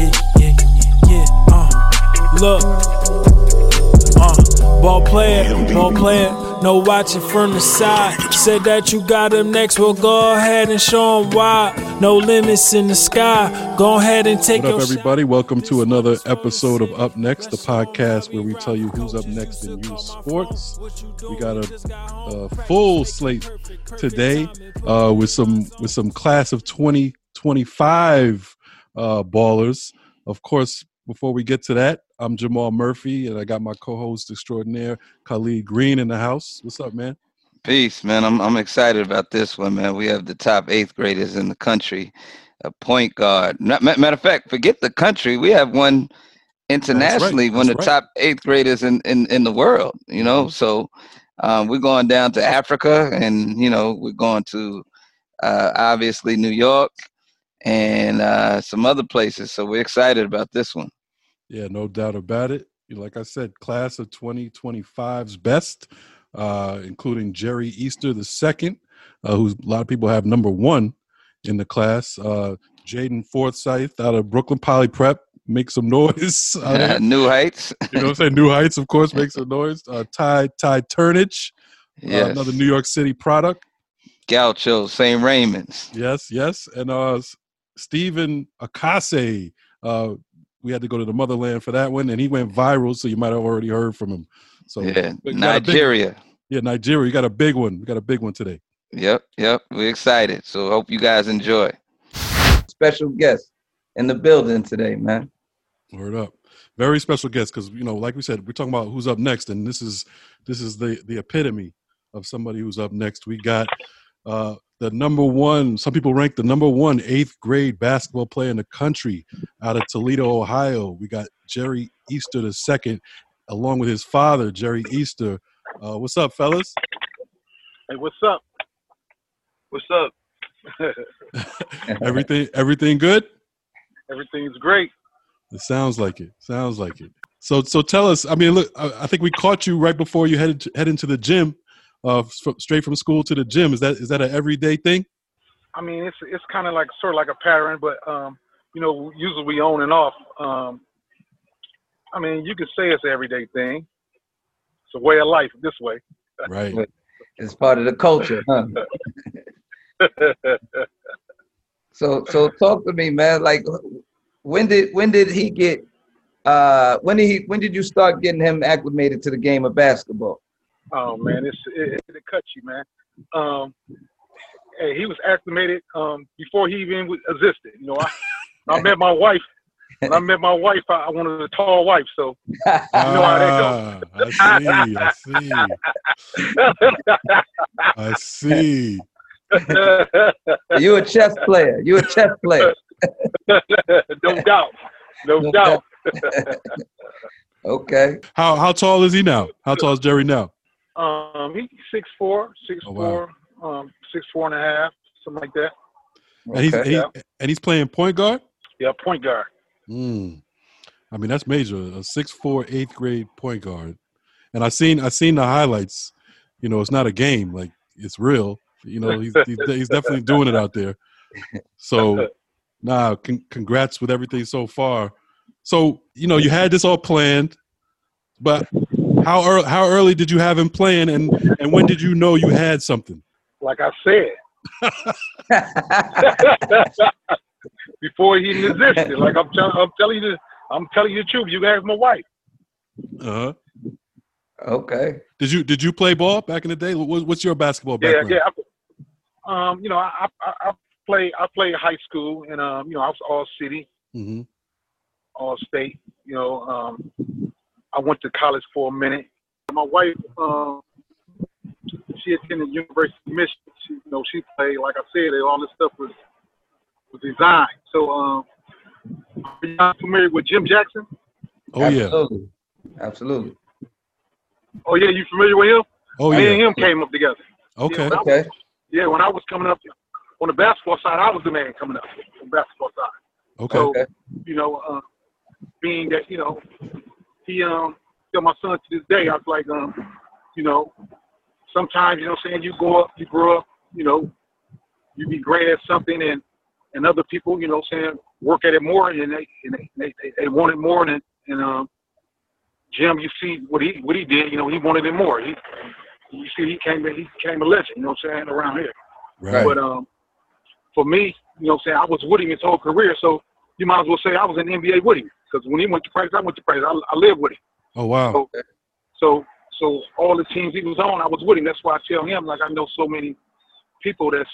yeah, yeah, yeah. Uh, look, uh, ball player, ball player. No watching from the side. Said that you got him next. Well, go ahead and show him why. No limits in the sky. Go ahead and take What up, everybody? Welcome to another episode of Up Next, the podcast where we tell you who's up next in youth sports. We got a, a full slate today uh, with some with some class of 2025 uh, ballers. Of course, before we get to that, I'm Jamal Murphy, and I got my co-host extraordinaire Khalid Green in the house. What's up, man? Peace, man. I'm I'm excited about this one, man. We have the top eighth graders in the country, a point guard. Ma- ma- Matter of fact, forget the country. We have one internationally, one of the right. top eighth graders in, in, in the world. You know, so um, we're going down to Africa, and you know, we're going to uh, obviously New York and uh, some other places. So we're excited about this one. Yeah, no doubt about it. Like I said, class of 2025's best, uh, including Jerry Easter the second, uh, who a lot of people have number one in the class. Uh, Jaden Forsyth out of Brooklyn Poly Prep, make some noise. out. New Heights. you know what I'm saying? New Heights, of course, make some noise. Uh, Ty Ty Turnage, uh, another New York City product. Gaucho, St. Raymond's. Yes, yes. And uh Stephen Akase, uh, we had to go to the motherland for that one, and he went viral, so you might have already heard from him. So Yeah, we got a big- Nigeria. yeah, Nigeria, you got a big one. We got a big one today. Yep, yep. We're excited. So hope you guys enjoy. special guest in the building today, man. Word up. Very special guest because you know, like we said, we're talking about who's up next, and this is this is the the epitome of somebody who's up next. We got uh the number one, some people rank the number one eighth grade basketball player in the country out of Toledo, Ohio. We got Jerry Easter the second, along with his father, Jerry Easter. Uh, what's up, fellas? Hey, what's up? What's up? Everything everything good? Everything's great. It sounds like it. Sounds like it. So, so tell us. I mean, look, I, I think we caught you right before you headed to, head into the gym, uh, f- straight from school to the gym. Is that is that an everyday thing? I mean, it's it's kind of like sort of like a pattern, but um, you know, usually we on and off. Um, I mean, you could say it's an everyday thing. It's a way of life this way. Right. It's part of the culture, huh? So, so talk to me, man. Like, when did when did he get? Uh, when did he? When did you start getting him acclimated to the game of basketball? Oh man, it's it, it, it cuts you, man. Um, hey, he was acclimated um, before he even existed. You know, I, I met my wife. When I met my wife, I, I wanted a tall wife, so you know how that goes. Ah, I see. I see. I see. you a chess player. You a chess player. no doubt, no, No doubt. Okay. How how tall is he now? How tall is Jerry now? Um, he's six four, six Oh, wow. four, um, six four and a half, something like that. And he's and, Okay. he, and he's playing point guard. Yeah, point guard. Mm. I mean, that's major. A six four eighth grade point guard. And I seen I seen the highlights. You know, it's not a game. Like it's real. You know, he's he's, he's definitely doing it out there. So, nah, con- congrats with everything so far. So, you know, you had this all planned, but how early how early did you have him playing, and and when did you know you had something? Like I said, before he even existed. Like I'm, tell- I'm telling you, the, I'm telling you the truth. You can ask my wife. Uh huh. okay. Did you did you play ball back in the day? What's your basketball Yeah, background? yeah. I, um, you know, I, I, I play, I played high school, and um, you know, I was all city, hmm all state. You know, um, I went to college for a minute. My wife, um, she attended University of Michigan. She, you know, she played. Like I said, all this stuff was was designed. So, um, are you familiar with Jim Jackson? Oh yeah. Absolutely. Absolutely. Oh yeah, you familiar with him? Oh Me yeah. and him came up together. Okay. Yeah, Okay. Yeah, when I was coming up on the basketball side, I was the man coming up on the basketball side. Okay. So, Okay. you know, uh, being that, you know, he, um, tell my son to this day, I was like, um, you know, sometimes, you know what I'm saying, you go up, you grow up, you know, you be great at something and, and other people, you know what I'm saying, work at it more, and they and they, they, they, they wanted more. And and um, Jim, you see what he what he did. You know, he wanted it more. He you see he came he came a legend. You know what I'm saying around here. Right. But um, for me, you know what I'm saying, I was with him his whole career, so you might as well say I was the NBA with him. Because when he went to practice, I went to practice. I, I lived with him. Oh wow. So so all the teams he was on, I was with him. That's why I tell him like I know so many people that's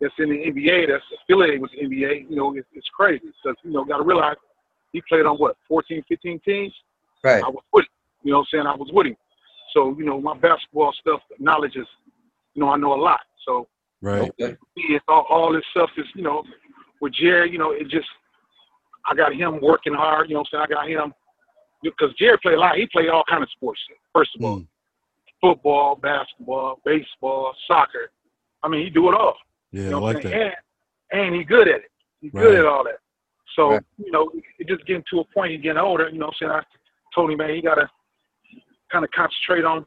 that's in the NBA that's affiliated with the NBA. You know, it's, it's crazy because you know got to realize he played on what 14, 15 teams. Right. I was with him. You know what I'm saying? I was with him. So you know my basketball stuff knowledge is you know I know a lot. So Right. Okay. me, it's all, all this stuff is, you know, with Jerry, you know, it just, I got him working hard, you know what I'm saying? I got him, because Jerry played a lot. He played all kind of sports, first of all. Mm. Football, basketball, baseball, soccer. I mean, he do it all. Yeah, You I know what like that. And, and he good at it. He good at all that. So, Right. you know, it just getting to a point, he getting older, you know what I'm saying? I told him, man, he got to kind of concentrate on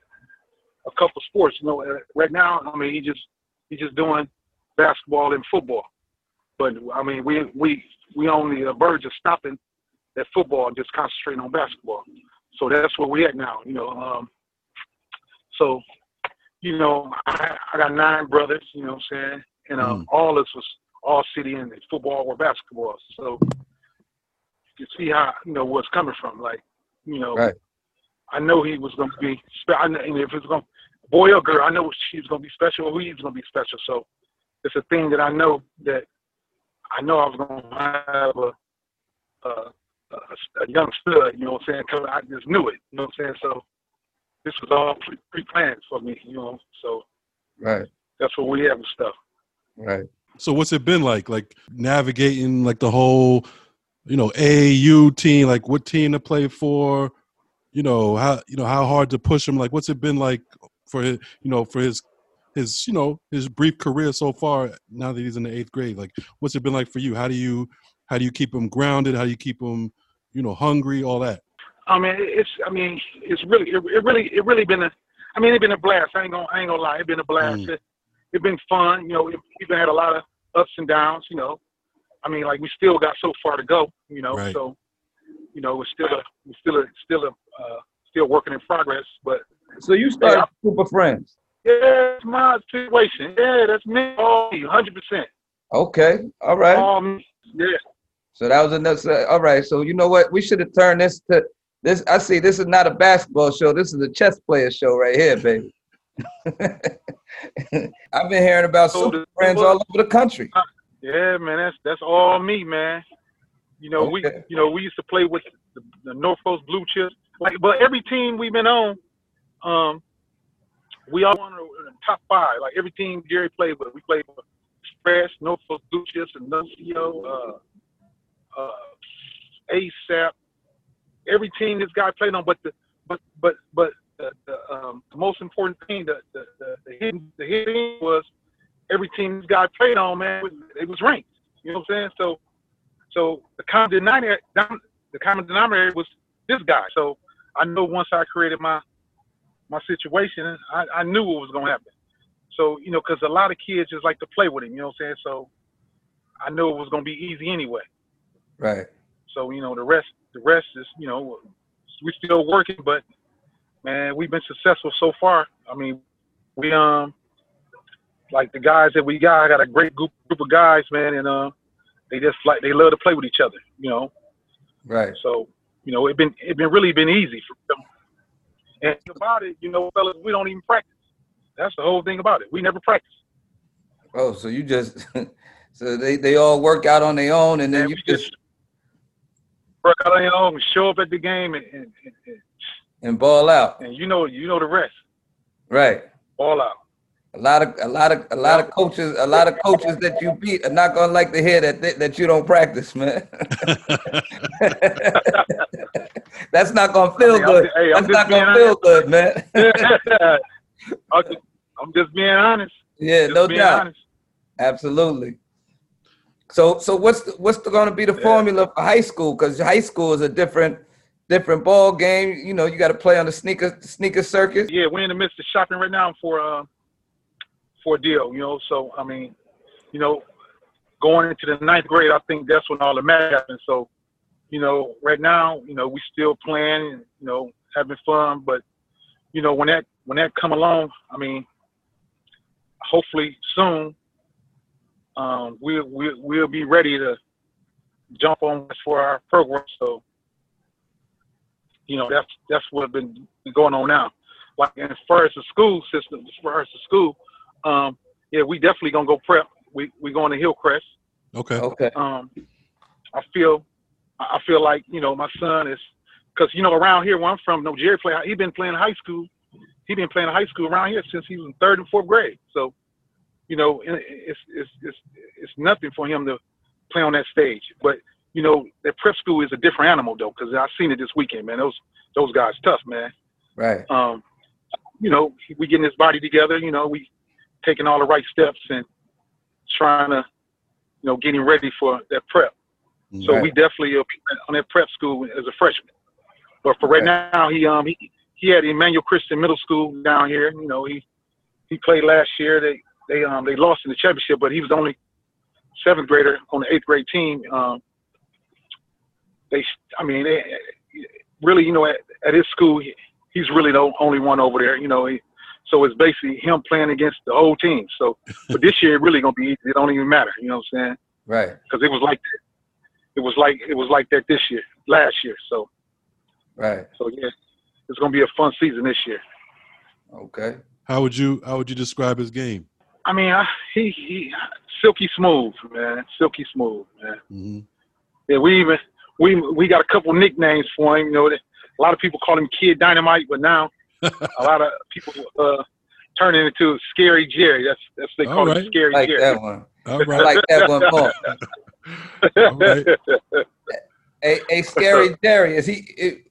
a couple sports. You know, uh, right now, I mean, he just, he just doing basketball and football. But I mean, we we we on the verge of stopping that football and just concentrating on basketball. So that's where we at now. You know, um, so you know, I, I got nine brothers. You know what I'm saying? And um, Mm. all this was all city and football or basketball. So you can see how you know what's coming from. Like you know, Right. I know he was going to be. spe- I know, and if it's going, boy or girl, I know she was going to be special or he was going to be special. So it's a thing that I know that I know I was going to have a, a, a, a young stud. You know what I'm saying? Cause I just knew it. You know what I'm saying? So this was all pre- pre-planned for me. You know, so Right. that's what we have and stuff. Right. So what's it been like? Like navigating like the whole, you know, AAU team, like what team to play for, you know, how you know, how hard to push him. Like what's it been like for his, you know, for his his, you know, his brief career so far now that he's in the eighth grade? Like what's it been like for you? How do you how do you keep him grounded? How do you keep him, you know, hungry, all that? I mean, it's. I mean, it's really. It, it really. It really been a. I mean, it's been a blast. I ain't gonna. I ain't gonna lie. it's been a blast. Mm. It, it been fun. You know, it, we've been had a lot of ups and downs. You know, I mean, like we still got so far to go. You know, Right. so you know, it's still a. It's still a. Still a. Uh, still working in progress. But So you started Super Friends. Yeah, it's my situation. Yeah, that's me. All me. Hundred percent. Okay. All right. All me. Yeah. So that was another. All right. So you know what? We should have turned this to this. I see. This is not a basketball show. This is a chess player show right here, baby. I've been hearing about So Super Friends all over the country. Yeah, man, that's that's all me, man. You know, we you know we used to play with the, the Norfolk Blue Chips. Like, but every team we've been on, um, we all in the top five. Like every team Jerry played with, we played with Express, Norfolk Blue Chips, and Nuncio, uh, uh, ASAP. Every team this guy played on, but the but but but the, the, um, the most important thing, the the, the, the hidden the hidden was every team this guy played on, man, it was ranked. You know what I'm saying? So, so the common denominator, the common denominator was this guy. So I know once I created my my situation, I, I knew what was going to happen. So you know, because a lot of kids just like to play with him. You know what I'm saying? So I knew it was going to be easy anyway. Right. So you know, the rest, the rest is you know, we're still working, but man, we've been successful so far. I mean, we um, like the guys that we got, I got a great group group of guys, man, and uh, they just like they love to play with each other, you know. Right. So you know, it been it been really been easy for them. And about it, you know, fellas, we don't even practice. That's the whole thing about it. We never practice. Oh, so you just so they they all work out on their own, and then And you just just work out on our own, show up at the game, and, and, and, and ball out. and you know you know the rest. Right. All out. A lot of a lot of a lot of coaches a lot of coaches that you beat are not gonna like to hear that that, that you don't practice, man. That's not gonna feel Hey, good. hey, That's not gonna feel good, man. I'm just, I'm just being honest. yeah, Just no doubt. honest. Absolutely. So so what's the, what's the, going to be the Yeah. formula for high school? Because high school is a different different ball game. You know, you got to play on the sneaker sneaker circuit. Yeah, we're in the midst of shopping right now for uh, for deal. You know, so I mean, you know, going into the ninth grade, I think that's when all the magic happens. So, you know, right now, you know, we still playing, you know, having fun, but you know, when that when that come along, I mean, hopefully soon, um, we'll, we'll we'll be ready to jump on for our program. So, you know, that's that's what's been going on now. Like as far as the school system, as far as the school, um, yeah, we definitely gonna go prep. We we going to Hillcrest. Okay. Okay. Um, I feel I feel like you know my son is because you know around here where I'm from, no Jerry play. He been playing high school. He been playing high school around here since he was in third and fourth grade. So, you know, it's it's it's it's nothing for him to play on that stage. But you know, that prep school is a different animal though, because I seen it this weekend, man. Those those guys tough, man. Right. Um, you know, we getting his body together. You know, we taking all the right steps and trying to, you know, getting ready for that prep. So we definitely are on that prep school as a freshman. But for right Okay. now, he um he, he had Emmanuel Christian Middle School down here. You know, he he played last year. They they um they lost in the championship, but he was the only seventh grader on the eighth grade team. Um, they I mean they really you know at, at his school he, he's really the only one over there. You know, he, so it's basically him playing against the whole team. So but this year it really gonna be easy. It don't even matter. You know what I'm saying? Right. because it was like that. it was like it was like that this year, last year. So Right. so yeah, it's gonna be a fun season this year. Okay. How would you How would you describe his game? I mean, I, he he silky smooth, man, silky smooth, man. hmm Yeah, we even we we got a couple nicknames for him. You know, that a lot of people call him Kid Dynamite, but now a lot of people uh turn it into Scary Jerry. That's that's they call All him right. Scary Like Jerry. that one. All I like that one more. All right. Hey, hey, Scary Jerry, is he? it-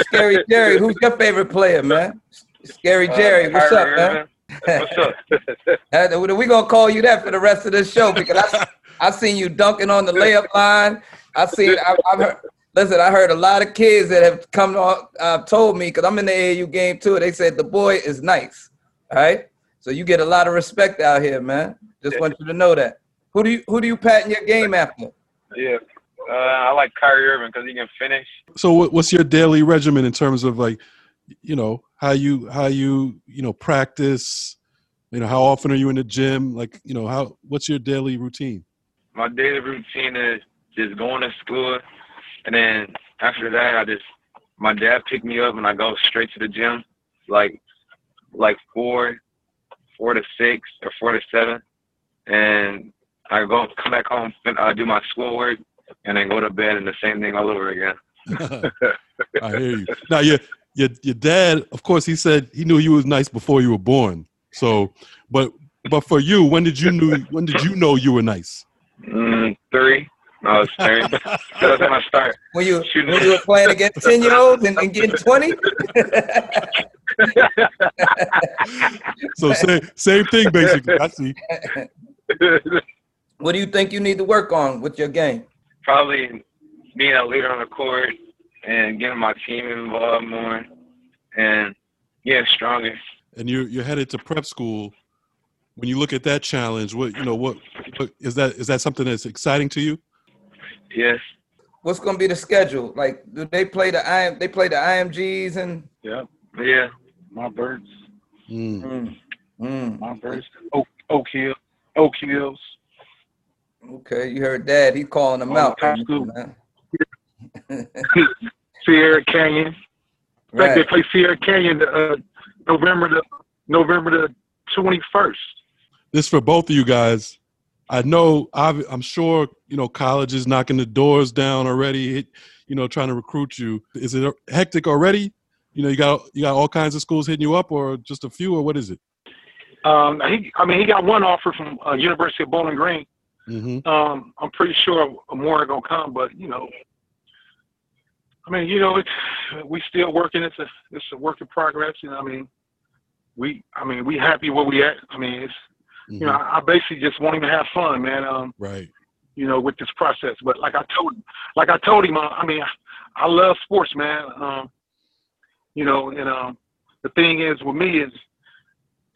Scary Jerry, who's your favorite player, man? Scary Jerry, what's up, Kyrie man? What's up? Uh, we gonna call you that for the rest of the show because I, I seen you dunking on the layup line. I seen. I, I've heard. Listen, I heard a lot of kids that have come on, uh, told me because I'm in the AAU game too. They said the boy is nice. All right, so you get a lot of respect out here, man. Just want you to know that. Who do you who do you pattern your game after? Yeah. Uh, I like Kyrie Irving because he can finish. So, what's your daily regimen in terms of like, you know, how you how you you know practice? You know, how often are you in the gym? Like, you know, how what's your daily routine? My daily routine is just going to school, and then after that, I just my dad picked me up and I go straight to the gym, like like four, four to six or four to seven, and I go come back home, fin- uh, do my schoolwork, and then go to bed and the same thing all over again. I hear you. Now, your your your dad, of course, he said he knew you was nice before you were born. So, but but for you, when did you knew when did you know you were nice? Mm, three. No, I was three. That's when I start. When you Shooting. when you were playing against ten year olds and, and getting twenty? So same same thing basically. I see. what do you think you need to work on with your game? probably being a leader on the court and getting my team involved more and getting stronger. And you're you're headed to prep school. When you look at that challenge, what you know, what, what is that? Is that something that's exciting to you? Yes. What's gonna be the schedule? Like, do they play the I they play the IMGs and yeah, Yeah. Montverde, Mm. mm, mm. Montverde, Oak Oak Hill, Oak Hills. okay, you heard dad, he's calling them All out. the time school. man. Sierra Canyon. In fact, they play Sierra Canyon uh, November the November the twenty first. This for both of you guys. I know. I've, I'm sure you know college is knocking the doors down already. You know, trying to recruit you. Is it hectic already? You know, you got you got all kinds of schools hitting you up, or just a few, or what is it? Um, he, I mean, he got one offer from uh, University of Bowling Green. hmm Um, I'm pretty sure more are gonna come, but you know, I mean, you know, it's we still working. It's a it's a work in progress. You know, I mean, we I mean we happy where we at. I mean, it's you know, I, I basically just want him to have fun, man. Um, Right. you know, with this process. But like I told, like I told him, uh, I mean, I love sports, man. Um, you know, and um, the thing is with me is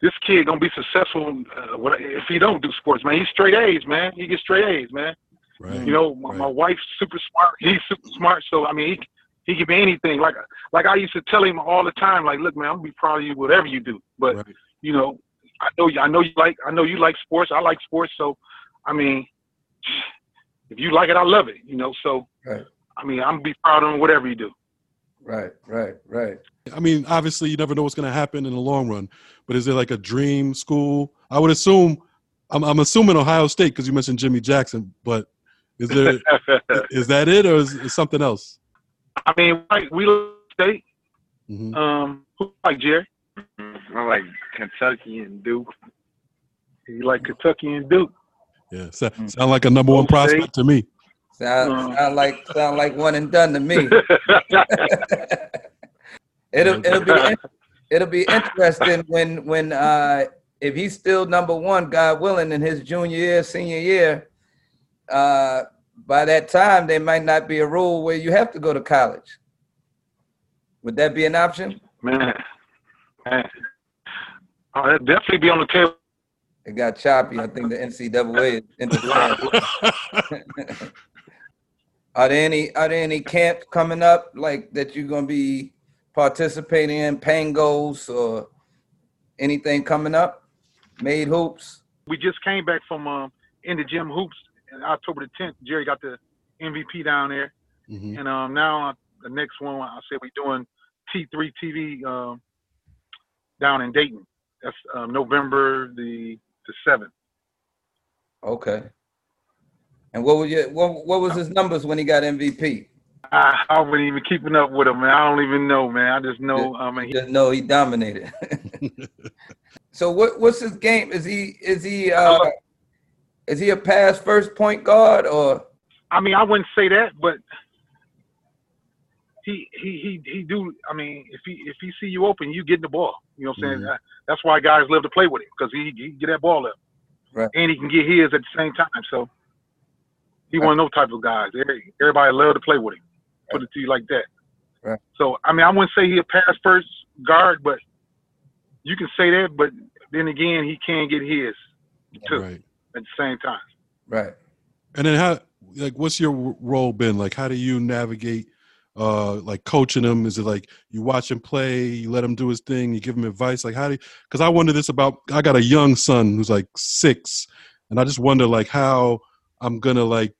this kid gonna be successful uh, what- if he don't do sports, man. He's straight A's, man. He gets straight A's, man. Right. You know, my, Right. my wife's super smart. He's super smart. So I mean, he he can be anything. Like like I used to tell him all the time, like, look, man, I'm gonna be proud of you, whatever you do. But Right. you know, I know you. I know you like. I know you like sports. I like sports. So, I mean, if you like it, I love it. You know. So, Right. I mean, I'm gonna be proud of whatever you do. Right, right, right. I mean, obviously, you never know what's going to happen in the long run. But is there like a dream school? I would assume. I'm, I'm assuming Ohio State because you mentioned Jimmy Jackson. But is there is that it or is it something else? I mean, like we like state. hmm Um, who like Jerry? I like Kentucky and Duke. You like Kentucky and Duke. Yeah, so, sound like a number one prospect to me. Sound, Uh. sound like sound like one and done to me. it'll it'll be it'll be interesting when when uh if he's still number one, God willing, in his junior year, senior year, uh by that time there might not be a rule where you have to go to college. Would that be an option? man, man. Oh, that'd definitely be on the table. It got choppy. I think the NCAA is interfering. Are there any are there any camps coming up like that you're gonna be participating in, Pangos or anything coming up? Made hoops. We just came back from um, in the gym hoops in October the 10th. Jerry got the MVP down there, hmm and um, now uh, the next one I said we're doing T3 TV um, down in Dayton. That's um, November the the seventh. Okay. And what was your what, what was his numbers when he got MVP? I, I wasn't even keeping up with him, man. I don't even know, man. I just know, I mean, he, Just know he dominated. so what what's his game? Is he is he uh is he a pass first point guard or I mean, I wouldn't say that, but he he he he do. I mean, if he if he see you open, you get the ball. You know what I'm saying? Mhm. That- That's why guys love to play with him because he he get that ball up, Right. and he can get his at the same time. So he one of those type of guys. Everybody love to play with him. Put it to you like that. Right. So I mean, I wouldn't say he a pass first guard, but you can say that. But then again, he can get his too Right. at the same time. right? And then how like what's your role been? Like how do you navigate uh like coaching him? Is it like you watch him play, you let him do his thing, you give him advice? Like how do cuz I wonder this about I got a young son who's like 6 and I just wonder like how I'm to like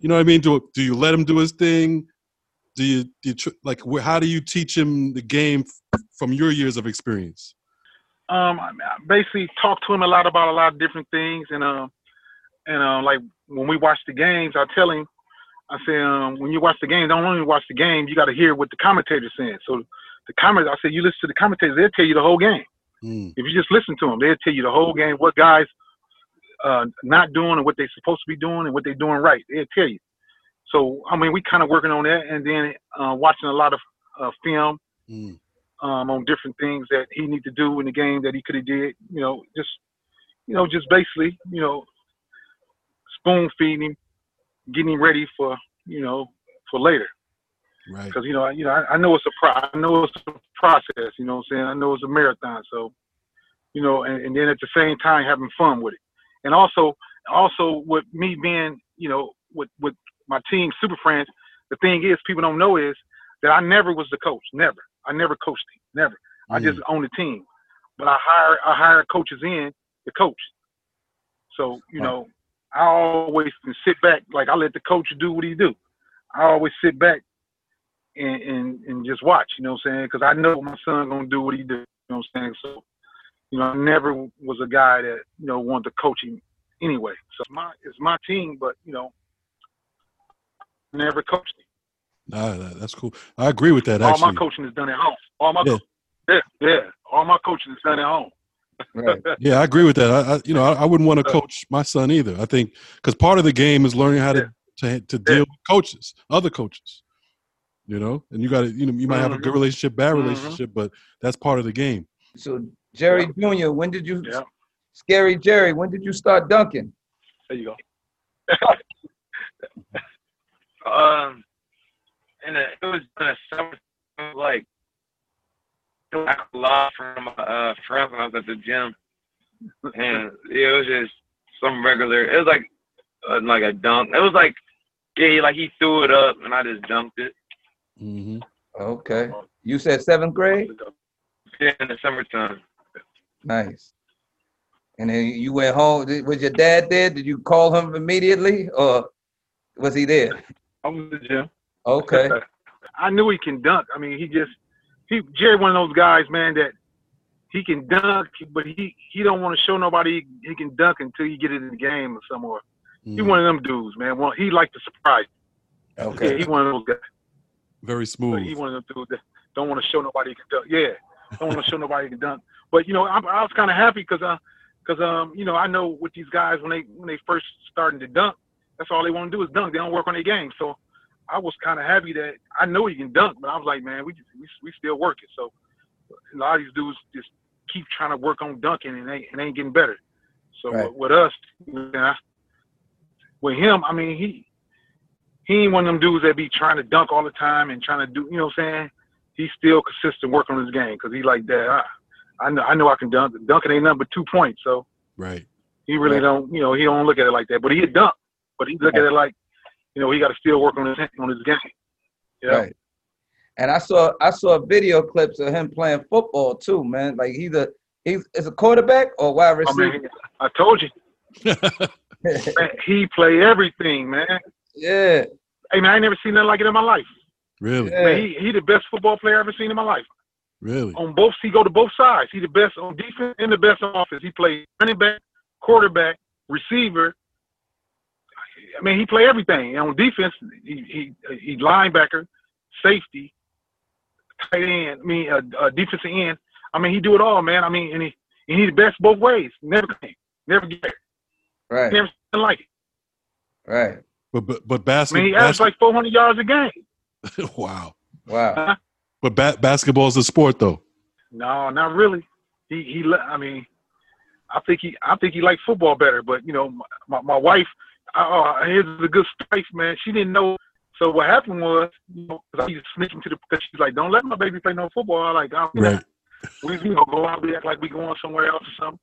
you know what I mean? Do do you let him do his thing? Do you, do you tr- like how do you teach him the game f- from your years of experience? um, I basically talk to him a lot about a lot of different things, and um, and uh, like when we watch the games, I tell him, I say, um, when you watch the game, don't only watch the game, you got to hear what the commentators saying. So the commentators, I said, you listen to the commentators, they'll tell you the whole game. Mm, If you just listen to them, they'll tell you the whole game, what guys uh, not doing and what they're supposed to be doing and what they're doing right. They'll tell you. So I mean, we kind of working on that, and then uh, watching a lot of uh, film mm, um, on different things that he need to do in the game that he could have did. You know, just you know, just basically, you know, spoon feeding him, getting ready for you know for later. right. Because you know, I, you know, I, I know it's a pro, I know it's a process. You know, what I'm saying I know it's a marathon. So, you know, and, and then at the same time having fun with it, and also, also with me being, you know, with with my team, Super Friends. The thing is, people don't know is that I never was the coach. Never. I never coached him. Never. I just mm. own the team. But I hire I hire coaches in to coach. So you Right. know, I always can sit back like I let the coach do what he do. I always sit back and and, and just watch. You know what I'm saying? Because I know my son gonna do what he do. You know what I'm saying? So you know, I never was a guy that you know wanted to coach him anyway. So it's my it's my team, but you know, never coached him. Nah, that- that's cool. I agree with that All actually. my coaching is done at home. All my Yeah. co- yeah, yeah. All my coaching is done at home. Right. Yeah, I agree with that. I, I you know, I, I wouldn't want to coach my son either. I think because part of the game is learning how to to, to deal with coaches, other coaches. You know, and you got to, you know, you might have a good Mhm. relationship, bad Mhm. relationship, but that's part of the game. So Jerry Jr., when did you Yeah. scary Jerry, when did you start dunking? There you go. Um, and it was in a summer, like I lot from my uh, friends when I was at the gym, and it was just some regular. It was like uh, like a dunk. It was like yeah, like he threw it up and I just dunked it. hmm Okay. You said seventh grade? Yeah, in the summertime. Nice. And then you went home. Was your dad there? Did you call him immediately or was he there? I was in the gym. Okay. I knew he can dunk. I mean, he just he Jerry one of those guys, man, that he can dunk, but he he don't want to show nobody he can dunk until you get it in the game or somewhere. He Mm. one of them dudes, man. Well, he like to surprise. Yeah, Okay. he one of those guys. Very But smooth. he one of them dudes that don't want to show nobody he can dunk. Yeah, don't want to show nobody he can dunk. But you know, I, I was kind of happy because uh, because um, you know, I know with these guys when they when they first starting to dunk, that's all they want to do is dunk. They don't work on their game. So I was kind of happy that I know he can dunk, but I was like, man, we just, we we still working. So a lot of these dudes just keep trying to work on dunking and they and ain't getting better. So Right. with, with us, you know, with him, I mean, he he ain't one of them dudes that be trying to dunk all the time and trying to do, you know what I'm saying? He's still consistent working on his game because he like that. I, I know I know I can dunk. Dunking ain't nothing but two points, so Right. he really Right. don't, you know, he don't look at it like that. But he dunk, but he look at it like, you know, he got to still work on his on his game. Yeah. Right. And I saw I saw video clips of him playing football too, man. Like he's a he's is a quarterback or wide oh, I receiver. mean, I told you, man, he play everything, man. yeah. Hey man, I ain't never seen nothing like it in my life. really? Yeah. Man, he he the best football player I ever seen in my life. Really? On both, he go to both sides. He the best on defense and the best on offense. He played running back, quarterback, receiver. I mean, he play everything. And on defense, he he he linebacker, safety, tight end. I mean, uh, uh, defensive end. I mean, he do it all, man. I mean, and he and he the best both ways. Never came, never get, Right. never seen like it. Right. But but but basketball. I basketball. mean, he averaged like 400 yards a game. wow. Wow. But ba- basketball is a sport, though. No, not really. He he. I mean, I think he. I think he liked football better. But you know, my my, my wife. Oh, here's a good spice, man. She didn't know. So what happened was, you know, I used to sneak him to the because she's like, "Don't let my baby play no football." I'm like, I'm Right. We you know go out, we act like we going somewhere else or something.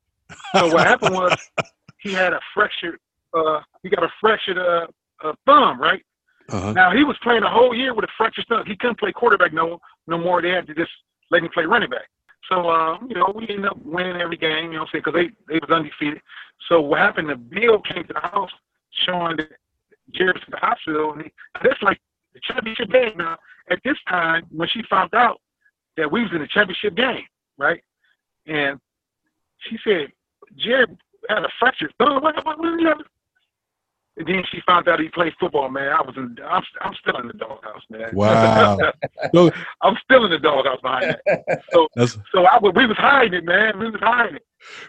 So what happened was, he had a fractured. Uh, he got a fractured uh, uh thumb, right? Uh-huh. Now he was playing a whole year with a fractured thumb. He couldn't play quarterback no no more. They had to just let him play running back. So um, you know, we ended up winning every game. You know, what I'm saying because they they was undefeated. So what happened? The bill came to the house showing that was in the hospital, and that's like the championship game. Now at this time, when she found out that we was in the championship game, right? And she said, Jerry had a fractured thumb. What, what, what did you have? And then she found out he played football, man. I was in, I'm, I'm still in the doghouse, man. Wow. I'm still in the doghouse behind that. that's So I, was- we was hiding it, man. We was hiding it.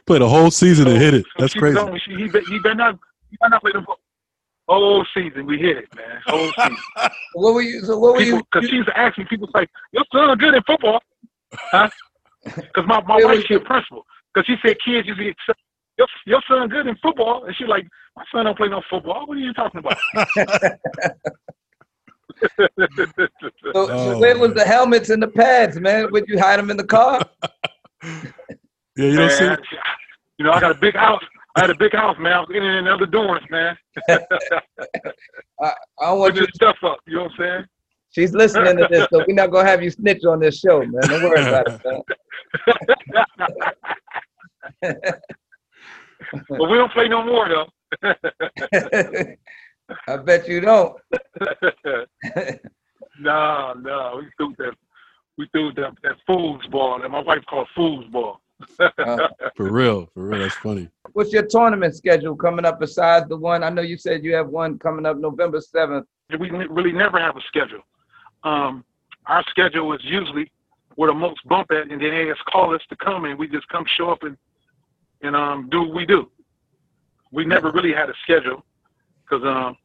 played a whole season and hit it. That's was crazy. she, he, he better not, he better not play the. Whole season we hit it, man. Whole season. What were you so what were People, you because she used to ask me, people say, "Your son good in football?" Huh? Because my my wife, wait, she's a principal. Because she said kids usually accept, your your son good in football, and she like, my son don't play no football. What are you talking about? so, so Oh, where was the helmets and the pads, man? Would you hide them in the car? Yeah, you don't see. Man, you know, I got a big house. I had a big house, man. I was getting in and other doors, man. I don't want Putting you this stuff up. You know what I'm saying? she's listening to this, so we're not gonna have you snitch on this show, man. Don't worry about it, but we don't play no more though. I bet you don't. no, no, we threw that. We threw that that fool's ball that my wife called fool's ball. For real, for real. That's funny. What's your tournament schedule coming up besides the one? I know you said you have one coming up November 7th. we really never have a schedule. Um, our schedule is usually where the most bump at, and then they just call us to come, and we just come show up and and um, do what we do. We never really had a schedule because um,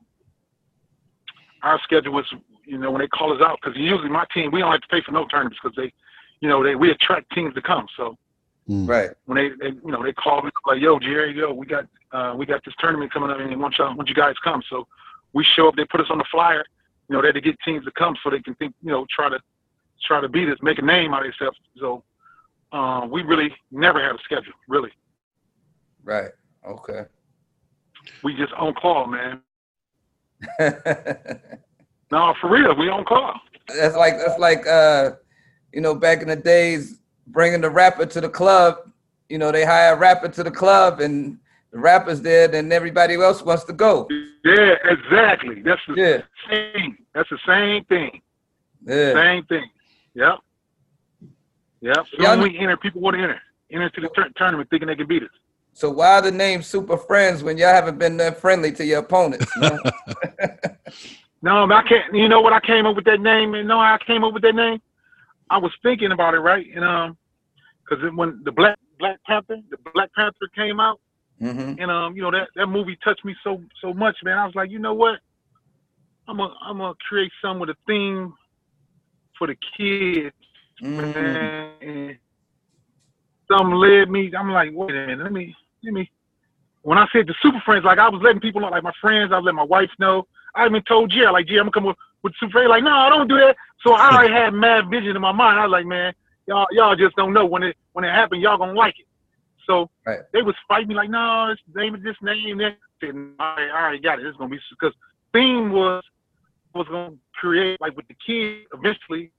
our schedule was, you know, when they call us out, because usually my team we don't have to pay for no tournaments because they, you know, they we attract teams to come. So Mm. Right. when they, they you know they call me like yo Jerry yo we got uh, we got this tournament coming up and they want you want you guys come so we show up they put us on the flyer you know they to get teams to come so they can think you know try to try to beat us make a name out of themselves so uh, we really never had a schedule. Really, Right. Okay. we just on call, man. No, for real, we on call. that's like that's like uh, you know, back in the days, bringing the rapper to the club. You know, they hire a rapper to the club, and the rapper's there, then everybody else wants to go. Yeah, exactly. That's the Yeah. same. That's the same thing. Yeah. Same thing. Yep. Yep. So Y'all- when we enter, people want to enter. Enter to the tur- tournament thinking they can beat us. So why the name Super Friends when y'all haven't been that friendly to your opponents? No, I can't. You know what? I came up with that name, and know how I came up with that name? I was thinking about it, right? And um, because when the Black Black Panther, the Black Panther came out, hmm and um, you know that that movie touched me so so much, man. I was like, you know what? I'm gonna I'm gonna create some with a theme for the kids, hmm man. And some led me. I'm like, wait a minute, let me let me. When I said the super friends, like I was letting people know, like my friends, I let my wife know. I even told Jerry, like, Jerry, I'm gonna come with, super. Like, no, I don't do that. So I already had mad vision in my mind. I was like, man, y'all y'all just don't know when it when it happened, y'all gonna like it. So Right. they was fighting me like, no, it's name of this name. That all right, I already got it. It's gonna be because theme was was gonna create like with the kids. Eventually,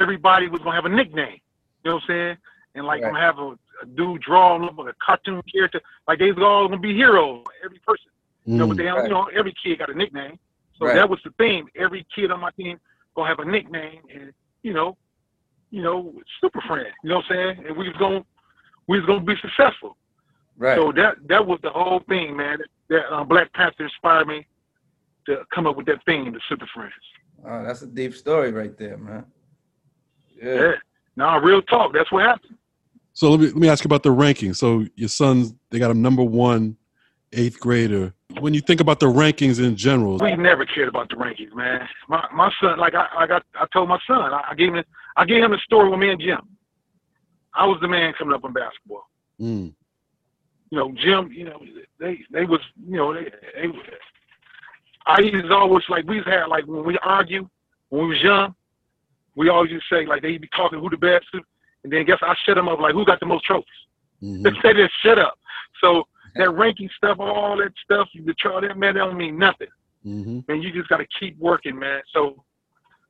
everybody was gonna have a nickname. You know what I'm saying? And like Right. Gonna have a, a dude draw like a cartoon character. Like they was all gonna be heroes. Every person. You know, but Mm. they don't, you know, every kid got a nickname. So Right. that was the theme. Every kid on my team gonna have a nickname, and you know, you know, super friend. You know what I'm saying? And we was gonna we was gonna be successful. Right. So that that was the whole thing, man. That uh, Black Panther inspired me to come up with that theme, the Super Friends. Oh, that's a deep story right there, man. Yeah. Yeah. Now, real talk. That's what happened. So let me let me ask you about the rankings. So your sons, they got him number one, eighth grader. When you think about the rankings in general, We never cared about the rankings, man. My my son, like I I got I told my son, I, I gave him I gave him the story with me and Jim. I was the man coming up in basketball. mm, you know, Jim, you know, they they was, you know, they, they I used to always like we had like when we argue when we was young, we always used to say like they'd be talking who the best, and then guess I shut them up like who got the most trophies. mhm. they just shut up. So that ranking stuff, all that stuff, you the trial that man, that don't mean nothing. hmm Man, you just got to keep working, man. So,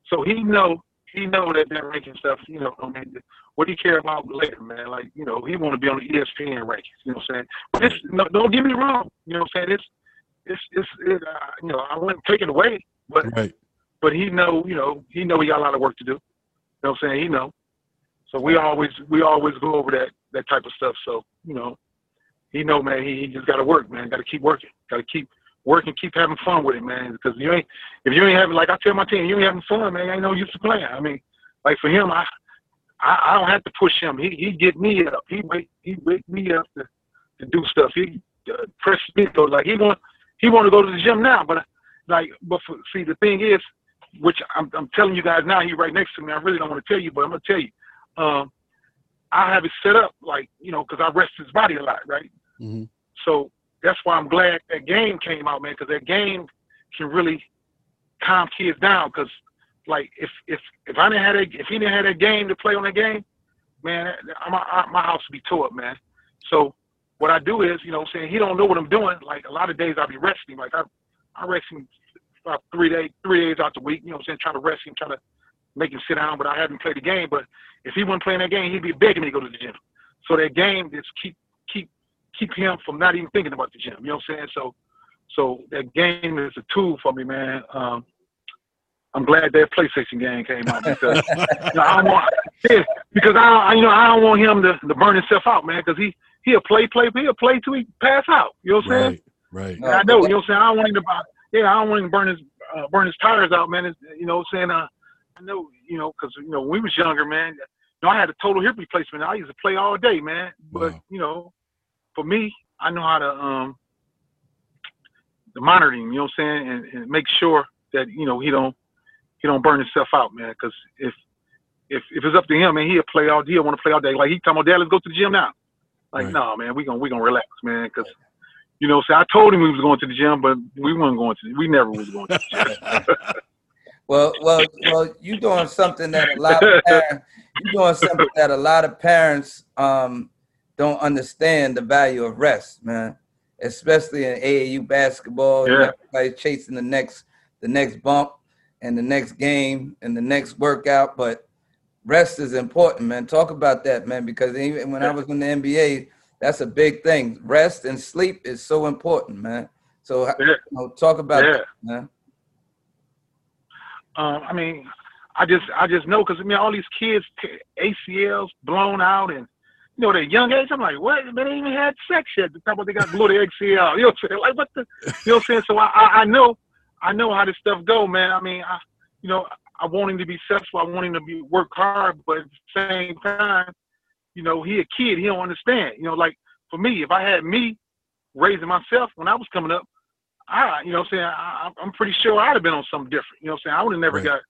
so he know he know that that ranking stuff, you know, I mean, what he care about later, man. Like, you know, he want to be on the ESPN rankings. You know what I'm saying? But it's, no, don't get me wrong. You know what I'm saying? It's it's it's it, uh, you know I wouldn't take it away, but Right. but he know you know he know he got a lot of work to do. You know what I'm saying? He know. So we always we always go over that that type of stuff. So you know, he know man. He, he just got to work, man. Got to keep working. Got to keep working. Keep having fun with it, man. Because you ain't if you ain't having like I tell my team, you ain't having fun, man. Ain't no use to playing. I mean, like for him, I I, I don't have to push him. He he get me up. He wake he wake me up to, to do stuff. He uh, press me though. Like he want he want to go to the gym now, but like but for, see the thing is, which I'm I'm telling you guys now. He right next to me. I really don't want to tell you, but I'm gonna tell you. Um, I have it set up like you know because I rest his body a lot, right? hmm So that's why I'm glad that game came out, man, because that game can really calm kids down. Because like if if if I didn't have that, if he didn't have that game to play on that game, man, my my house would be tore up, man. So what I do is, you know, what I'm saying he don't know what I'm doing. Like a lot of days I'll be resting. Like I I rest him about three days three days out the week. You know, what I'm saying trying to rest him, trying to make him sit down. But I haven't played the game. But if he wasn't playing that game, he'd be begging me to go to the gym. So that game just keep keep keep him from not even thinking about the gym. You know what I'm saying? So, so that game is a tool for me, man. Um, I'm glad that PlayStation game came out because you know, I don't want because I, I you know I don't want him to, to burn himself out, man. Because he he'll play play he'll play till he pass out. You know what I'm saying? Right. Right. And I know. You know what I'm saying? I don't want him to buy. Yeah, I don't want him to burn his uh, burn his tires out, man. It's, you know what I'm saying? Uh, I know. You know, because you know when we was younger, man. You know, I had a total hip replacement. I used to play all day, man. But Wow. you know, for me, I know how to um the monitoring. You know what I'm saying, and, and make sure that you know he don't he don't burn himself out, man. Because if if if it's up to him, man, he'll play all day. He'll want to play all day. Like he talking about, Dad, let's go to the gym now. Like, Right. no, man, we gonna we gonna relax, man. Because you know, so I told him we was going to the gym, but we weren't going to. We never was going to the gym. Well, well, well, you're doing something that a lot of parents, you're doing something that a lot of parents um don't understand the value of rest, man. Especially in AAU basketball, Yeah. everybody's chasing the next the next bump and the next game and the next workout, but rest is important, man. Talk about that, man, because even when I was in the NBA, that's a big thing. Rest and sleep is so important, man. So Yeah. you know, talk about Yeah. that, man. Um, I mean, I just I just know because I mean all these kids ACLs blown out and you know, at a young age, I'm like, what? They even had sex yet. The time they got blew the ACL. You know what I'm saying? Like, what the? You know what I'm saying? So I, I, I know, I know how this stuff go, man. I mean, I, you know, I want him to be successful. I want him to be work hard, but at the same time, you know, he a kid. He don't understand. You know, like for me, if I had me raising myself when I was coming up, I, you know, what I'm saying, I, I'm pretty sure I'd have been on something different. You know, what I'm saying, I would have never Right. got,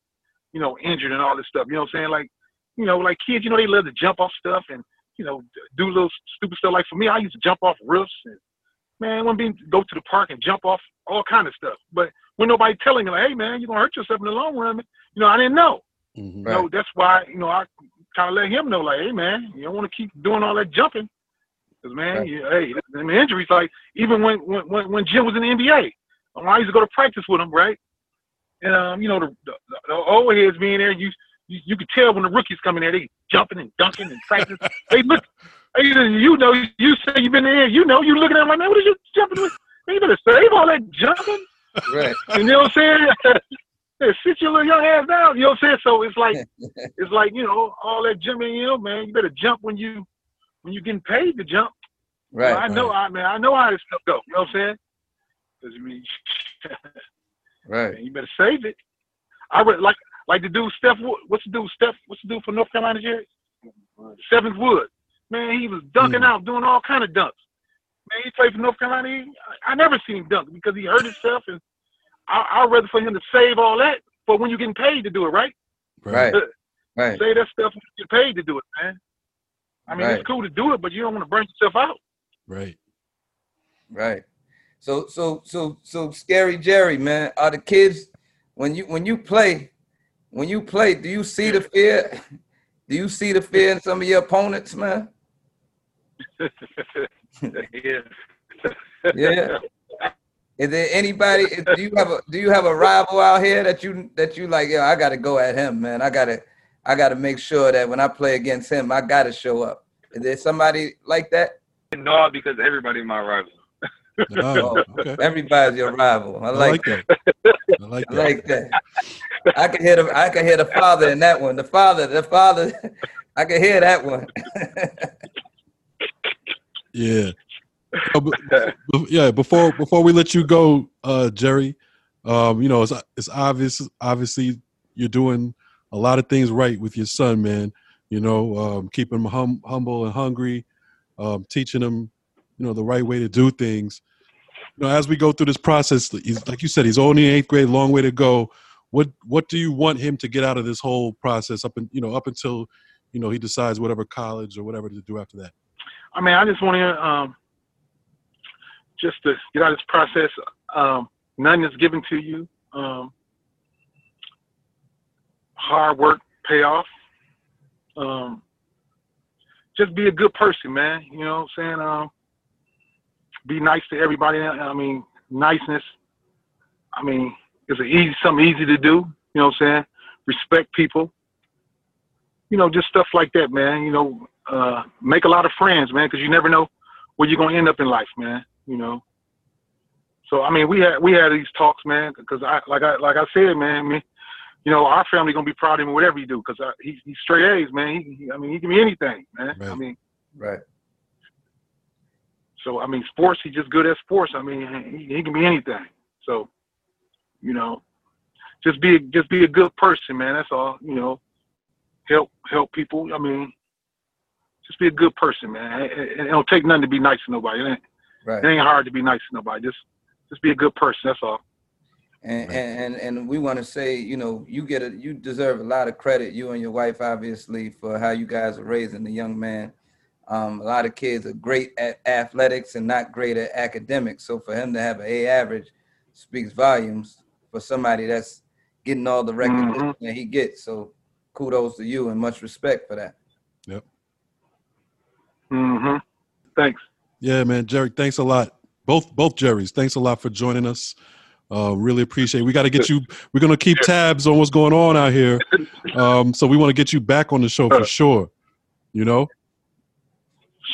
you know, injured and all this stuff. You know, what I'm saying, like, you know, like kids, you know, they love to jump off stuff and you know, do little stupid stuff. Like for me, I used to jump off roofs and man, when being go to the park and jump off all kind of stuff. But when nobody telling me like, hey man, you're gonna hurt yourself in the long run, you know, I didn't know. Mhm. You know, that's why, you know, I kind of let him know, like, hey man, you don't want to keep doing all that jumping. Cause man, Right. hey, I mean, injuries like even when when when, Jim was in the NBA, when I used to go to practice with him, right? And um, you know, the, the, the old heads being there, you, you you could tell when the rookies come in there, they jumping and dunking and practice. they look, hey, you know, you say you've been there, you know, you looking at them like, man, what are you jumping with? You better save all that jumping. Right. You know what I'm saying? Yeah, sit your little young ass down. You know what I'm saying? So it's like it's like, you know, all that jumping, you know, man, you better jump when you when you getting paid to jump. Right. I know I mean I know how this stuff go. You know what I'm saying? 'Cause, I mean Right. man, you better save it. I would like like the dude Steph Wood. What's the dude Steph? What's the dude for North Carolina, Jerry? Seventh Wood. Man, he was dunking Mm. out, doing all kind of dunks. Man, he played for North Carolina. He, I, I never seen him dunk because he hurt himself, and I, I'd rather for him to save all that for when you're getting paid to do it, right? Right. Right. Say that stuff when you get paid to do it, man. I mean, Right. it's cool to do it, but you don't want to burn yourself out. Right. Right. So so so so scary Jerry, man. Are the kids when you when you play when you play, do you see the fear? Do you see the fear in some of your opponents, man? yeah. Yeah. Is there anybody? Do you have a Do you have a rival out here that you that you like? Yeah, I got to go at him, man. I gotta I gotta make sure that when I play against him, I gotta show up. Is there somebody like that? No, because everybody my rival. Oh, okay. Everybody's your rival. I I like, like that. I like I that. like that. I can hear the I can hear the father in that one. The father, the father. I can hear that one. Yeah. Uh, b- b- yeah. Before before we let you go, uh, Jerry, um, you know it's it's obvious. Obviously, you're doing a lot of things right with your son, man. You know, um, keeping him hum, humble and hungry, um, teaching him, you know, the right way to do things. You know, as we go through this process, like you said, he's only in eighth grade, long way to go. What what do you want him to get out of this whole process up and you know up until you know he decides whatever college or whatever to do after that? I mean, I just want to um, just to get out of this process. Um, none is given to you. Um, hard work pay off. Um, just be a good person, man. You know what I'm saying? Um, be nice to everybody. I mean, niceness. I mean, it's a easy something easy to do. You know what I'm saying? Respect people. You know, just stuff like that, man. You know, uh, make a lot of friends, man, because you never know where you're gonna end up in life, man. You know. So I mean, we had we had these talks, man, because I like I like I said, man, me, you know, our family gonna be proud of him whatever he do, because uh, he's he's straight A's, man. He, he, I mean, he can be anything, man. I Right. mean, Right. so I mean, sports, he's just good at sports. I mean, he, he can be anything. So, you know, just be just be a good person, man. That's all. You know, help help people. I mean, just be a good person, man. It, it, it don't take nothing to be nice to nobody. It ain't, Right. it ain't hard to be nice to nobody. Just just be a good person. That's all. And, and and and we want to say, you know, you get a you deserve a lot of credit, you and your wife, obviously, for how you guys are raising the young man. Um, a lot of kids are great at athletics and not great at academics. So for him to have an A average speaks volumes for somebody that's getting all the recognition Mhm. that he gets. So kudos to you and much respect for that. Yep. Mm-hmm. Thanks. Yeah, man, Jerry, thanks a lot. Both both Jerrys, thanks a lot for joining us. Uh, really appreciate. It. We got to get you. We're gonna keep tabs on what's going on out here. Um, so we want to get you back on the show for sure. You know.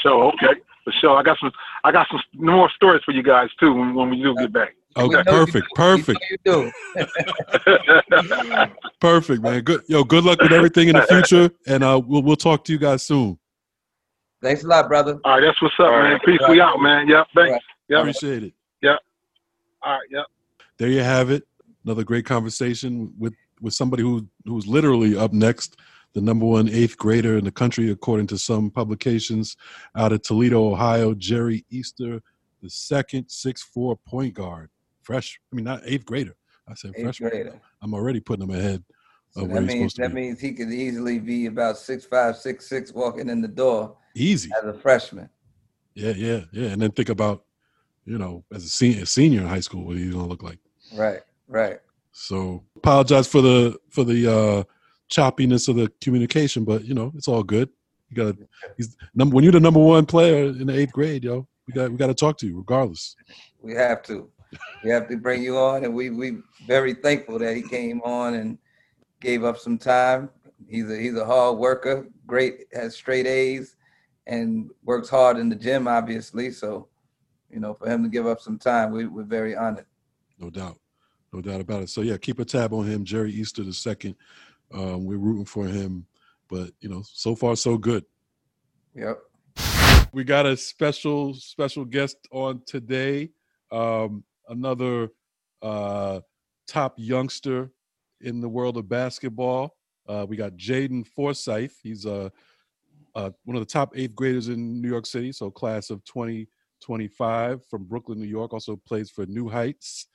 So okay, for sure. I got some. I got some more stories for you guys too when, when we do get back. Okay, We perfect, perfect, We know you do. perfect, man. Good, yo, good luck with everything in the future, and uh, we'll we'll talk to you guys soon. Thanks a lot, brother. All right, that's what's up, man. Peace. We out, man. Yep. Thanks. Yep. Appreciate it. Yep. All right. Yep. There you have it. Another great conversation with with somebody who who's literally up next, the number one eighth grader in the country, according to some publications out of Toledo, Ohio. Jerry Easter, the second six four point guard, fresh. I mean, not eighth grader. I said Eighth freshman. grader. I'm already putting him ahead So that means that be. means he could easily be about six five, six six walking in the door Easy. as a freshman. Yeah, yeah, yeah. And then think about, you know, as a senior, senior in high school, what he's gonna look like. Right, right. So apologize for the for the uh choppiness of the communication, but you know, it's all good. You gotta he's number when you're the number one player in the eighth grade, yo, we got we gotta talk to you regardless. We have to. We have to bring you on, and we we very thankful that he came on and gave up some time. He's a he's a hard worker, great, has straight A's, and works hard in the gym, obviously. So, you know, for him to give up some time, we, we're very honored. No doubt. No doubt about it. So yeah, keep a tab on him, Jerry Easter the second. Um, we're rooting for him. But you know, so far so good. Yep. we got a special special guest on today um another uh top youngster in the world of basketball uh we got jaden forsyth he's uh, uh one of the top eighth graders in new york city so class of 2025 from brooklyn new york also plays for new heights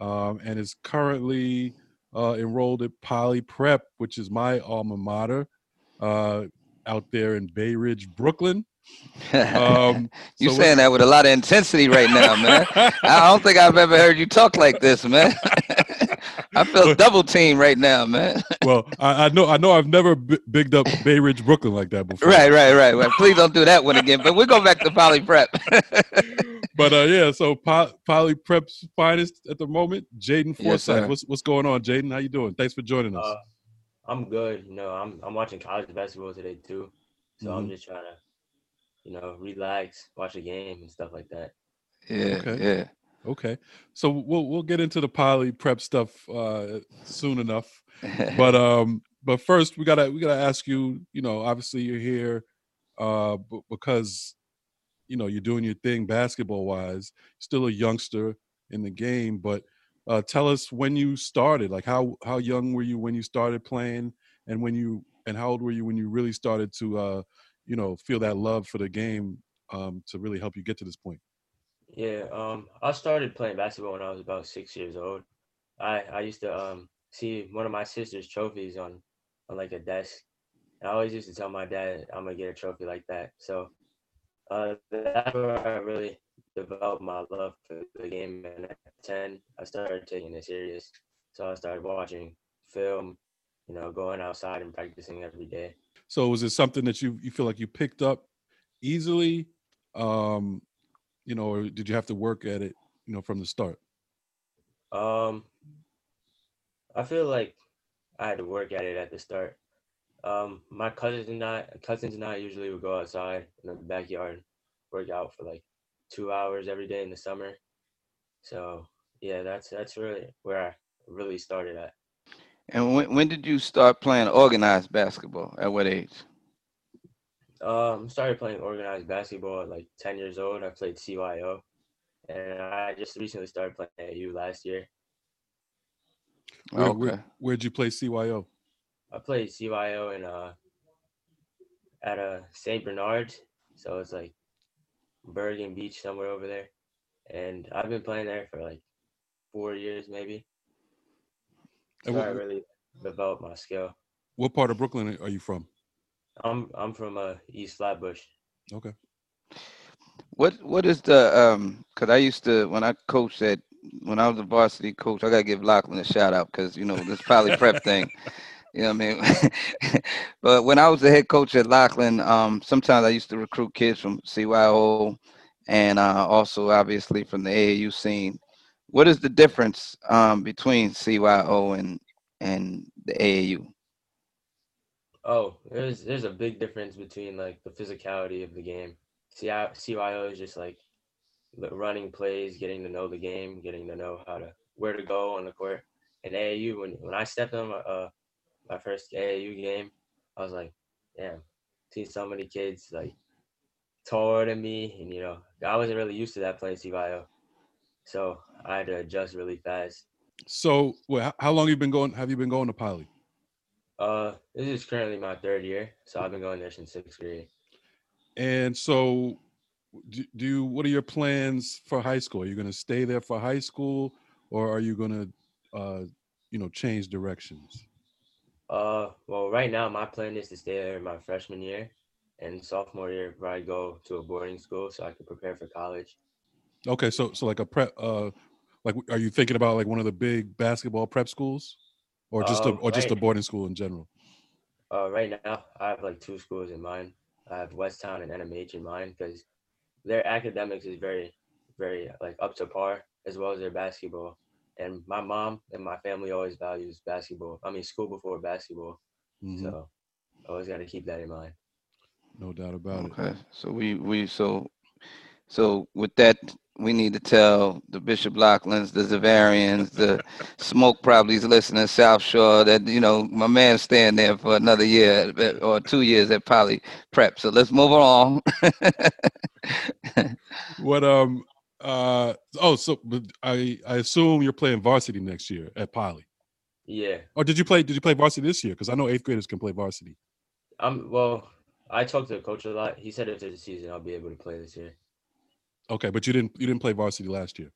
um and is currently uh enrolled at poly prep which is my alma mater uh out there in bay ridge brooklyn um, you so saying that with a lot of intensity right now, man. I don't think I've ever heard you talk like this, man. I feel double team right now, man. well, I, I know, I know, I've never b- bigged up Bay Ridge, Brooklyn like that before. Right, right, right. Well, please don't do that one again. But we'll go back to poly prep. But uh, yeah, so Poly, Poly Prep's finest at the moment, Jaden Forsyth. sir. what's what's going on, Jaden? How you doing? Thanks for joining us. Uh, I'm good. You know, I'm I'm watching college basketball today too, so I'm Mhm. just trying to, you know, relax, watch a game and stuff like that. yeah, Okay. yeah. Okay, so we'll we'll get into the Poly Prep stuff uh, soon enough. but um but first we gotta we gotta ask you you know obviously you're here uh b- because you know you're doing your thing basketball wise still a youngster in the game but uh tell us when you started. Like how how young were you when you started playing? And when you and how old were you when you really started to uh you know feel that love for the game um to really help you get to this point Yeah, um, I started playing basketball when I was about six years old. I I used to um see one of my sister's trophies on on like a desk. And I always used to tell my dad I'm gonna get a trophy like that. So uh, that's where I really developed my love for the game. And at ten, I started taking it serious. So I started watching film, you know, going outside and practicing every day. So was it something that you you feel like you picked up easily, um, you know, or did you have to work at it, you know, from the start? Um, I feel like I had to work at it at the start. Um, my cousins and I, cousins and I usually would go outside in the backyard, work out for like two hours every day in the summer. So yeah, that's that's really where I really started at. And when when did you start playing organized basketball? At what age? Um, started playing organized basketball at like ten years old. I played CYO, and I just recently started playing at U last year. Where, Okay. where, where'd you play CYO? I played CYO in uh at a Saint Bernard, so it's like Bergen Beach somewhere over there, and I've been playing there for like four years maybe. And So I really developed my skill. what part of Brooklyn are you from? I'm I'm from uh East Flatbush. Okay. What what is the um? Because I used to when I coached at when I was a varsity coach, I gotta give Loughlin a shout out because you know this poly prep thing. You know what I mean? but when I was the head coach at Loughlin, um, sometimes I used to recruit kids from CYO and uh, also obviously from the AAU scene. What is the difference um, between CYO and and the AAU? Oh, there's there's a big difference between like the physicality of the game. CYO is just like running plays, getting to know the game, getting to know how to where to go on the court. And AAU, when when I stepped on my, uh, my first AAU game, I was like, damn, seen so many kids like taller than me, and you know, I wasn't really used to that playing CYO, so I had to adjust really fast. So, well, how long you been going? Have you been going to Poly? Uh, this is currently my third year, so I've been going there since sixth grade. And so, do, do you, what are your plans for high school? Are you going to stay there for high school, or are you going to, uh, you know, change directions? Uh, well, right now my plan is to stay there my freshman year, and sophomore year I go to a boarding school so I can prepare for college. Okay, so so like a prep, uh, like are you thinking about like one of the big basketball prep schools, or just uh, a or right, just a boarding school in general? Uh, right now I have like two schools in mind. I have Westtown and NMH in mind because their academics is very, very like up to par as well as their basketball. And my mom and my family always values basketball. I mean, school before basketball. Mm-hmm. So I always got to keep that in mind. No doubt about okay. it. Okay, so we we so so with that we need to tell the Bishop Loughlin's, the Xaverians, the Smoke probably is listening, South Shore, that you know my man's staying there for another year or two years at Poly Prep. So let's move on. what um uh oh so I I assume you're playing varsity next year at Poly. Yeah. Or did you play did you play varsity this year? Because I know eighth graders can play varsity. Um well I talked to the coach a lot. He said if there's a season I'll be able to play this year. Okay, but you didn't you didn't play varsity last year.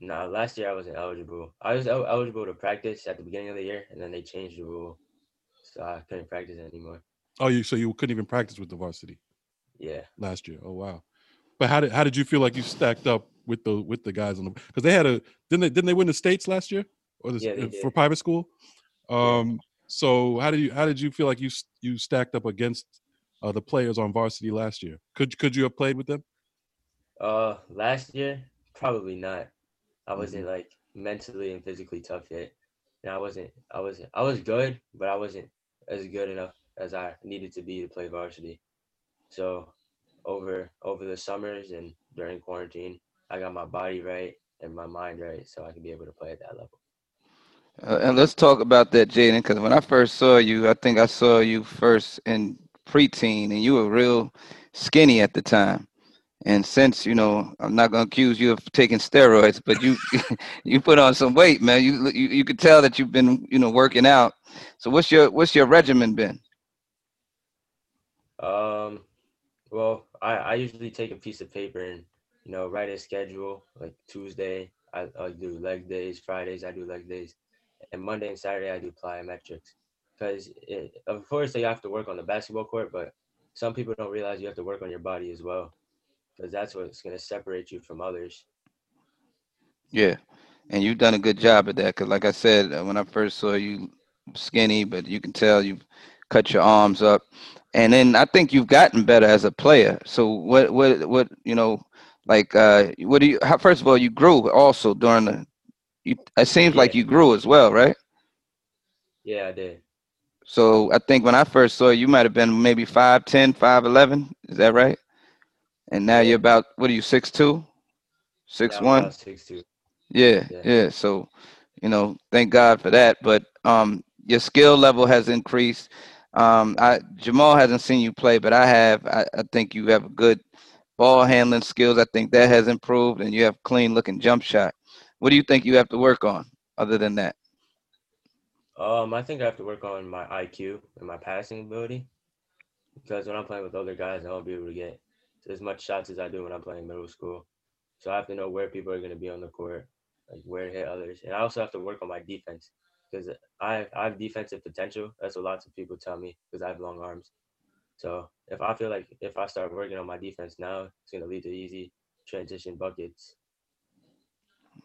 No, nah, last year I wasn't eligible. I was eligible to practice at the beginning of the year, and then they changed the rule, so I couldn't practice anymore. Oh, you so you couldn't even practice with the varsity. Yeah. Last year. Oh wow. But how did how did you feel like you stacked up with the with the guys on the because they had a didn't they didn't they win the states last year or the, yeah, for private school? Um. Yeah. So how did you how did you feel like you you stacked up against uh, the players on varsity last year? Could could you have played with them? Uh, last year, probably not. I wasn't mm-hmm. like mentally and physically tough yet, and I wasn't. I wasn't. I was good, but I wasn't as good enough as I needed to be to play varsity. So, over over the summers and during quarantine, I got my body right and my mind right, so I could be able to play at that level. Uh, and let's talk about that, Jaden, because when I first saw you, I think I saw you first in preteen, and you were real skinny at the time. And since you know, I'm not gonna accuse you of taking steroids, but you you put on some weight, man. You, you you could tell that you've been you know working out. So what's your what's your regimen been? Um, well, I I usually take a piece of paper and you know write a schedule. Like Tuesday, I I do leg days. Fridays I do leg days, and Monday and Saturday I do plyometrics. Because of course you have to work on the basketball court, but some people don't realize you have to work on your body as well because that's what's going to separate you from others. Yeah, and you've done a good job at that. Because, like I said, uh, when I first saw you, skinny, but you can tell you've cut your arms up, and then I think you've gotten better as a player. So, what, what, what, you know, like, uh, what do you? How, first of all, you grew also during the. You, it seems yeah. like you grew as well, right? Yeah, I did. So I think when I first saw you, you might have been maybe 5'10", 5'11". Is that right? And now you're about what are you six two, six yeah, one? Six two. Yeah, yeah, yeah. So, you know, thank God for that. But um, your skill level has increased. Um, I Jamal hasn't seen you play, but I have. I, I think you have good ball handling skills. I think that has improved, and you have clean looking jump shot. What do you think you have to work on other than that? Um, I think I have to work on my IQ and my passing ability because when I'm playing with other guys, I won't be able to get as much shots as I do when I'm playing middle school. So I have to know where people are going to be on the court, like where to hit others, and I also have to work on my defense because I I have defensive potential. That's what lots of people tell me because I have long arms. So if I feel like if I start working on my defense now, it's going to lead to easy transition buckets.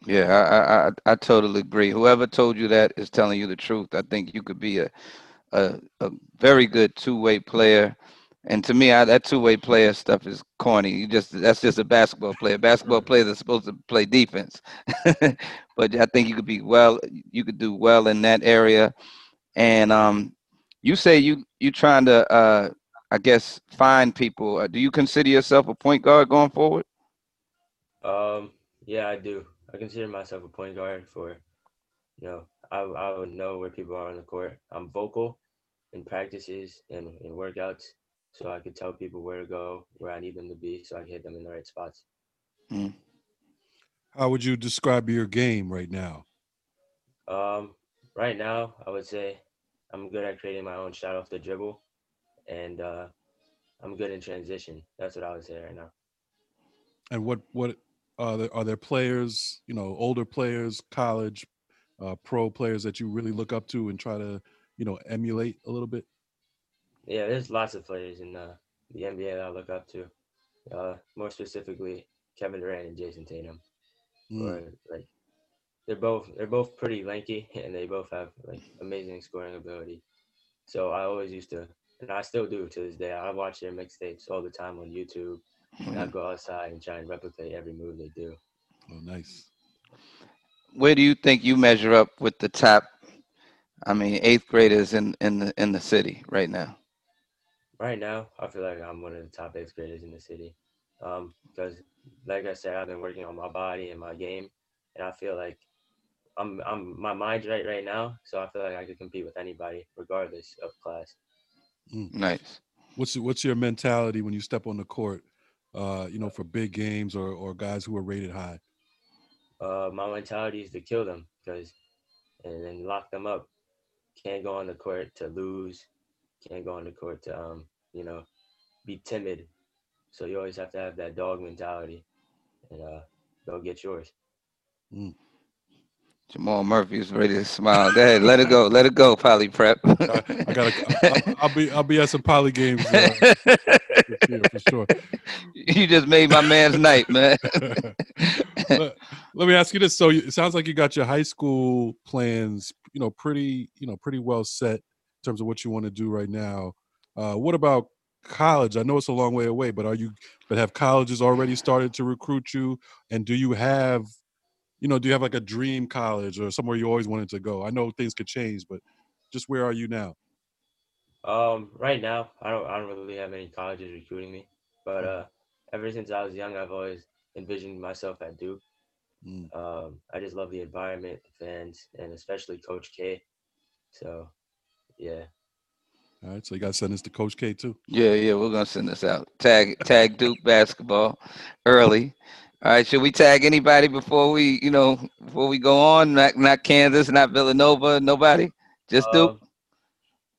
Yeah, I, I I totally agree. Whoever told you that is telling you the truth. I think you could be a a, a very good two way player. And to me, I, that two way player stuff is corny. You just that's just a basketball player. Basketball players are supposed to play defense, but I think you could be well. You could do well in that area. And um, you say you you trying to uh, I guess find people. Uh, do you consider yourself a point guard going forward? Um, yeah, I do. I consider myself a point guard for, you know, I I would know where people are on the court. I'm vocal in practices and in workouts, so I could tell people where to go, where I need them to be, so I can hit them in the right spots. Mm. How would you describe your game right now? Um, right now, I would say I'm good at creating my own shot off the dribble, and uh, I'm good in transition. That's what I would say right now. And what what are there, are there players, you know, older players, college, uh, pro players that you really look up to and try to, you know, emulate a little bit? Yeah, there's lots of players in uh, the NBA that I look up to. Uh, more specifically, Kevin Durant and Jayson Tatum. Mm. Or like they're both they're both pretty lanky and they both have like amazing scoring ability. So I always used to, and I still do to this day. I watch their mixtapes all the time on YouTube, and I Mm. go outside and try and replicate every move they do. Oh, nice. Where do you think you measure up with the top? I mean, eighth graders in in the in the city right now. Right now, I feel like I'm one of the top eighth graders in the city. Um, because like I said, I've been working on my body and my game, and I feel like I'm I'm my mind's right right now, so I feel like I could compete with anybody regardless of class. Nice. What's what's your mentality when you step on the court? Uh, you know, for big games or or guys who are rated high. Uh, my mentality is to kill them because and then lock them up. Can't go on the court to lose. Can't go on the court to um you know be timid. So you always have to have that dog mentality, and uh, go get yours. Jamal Murphy's ready to smile. Go ahead, let it go. Let it go, Poly Prep. I, I gotta. I'll, I'll be I'll be at some poly games uh, this year for sure. you just made my man's night, man. let, let me ask you this: So it sounds like you got your high school plans, you know, pretty, you know, pretty well set in terms of what you want to do right now. Uh, what about college? I know it's a long way away, but are you? But have colleges already started to recruit you? And do you have, you know, do you have like a dream college or somewhere you always wanted to go? I know things could change, but just where are you now? Um, right now, I don't I don't really have any colleges recruiting me, but uh, ever since I was young, I've always envisioned myself at Duke. Mm. Um, I just love the environment, the fans, and especially Coach K. So, yeah, All right, so you got to send this to Coach K too. yeah, yeah, we're gonna send this out. Tag tag Duke basketball early. All right, should we tag anybody before we, you know, before we go on? Not not Kansas, not Villanova, nobody. Just Duke. Um,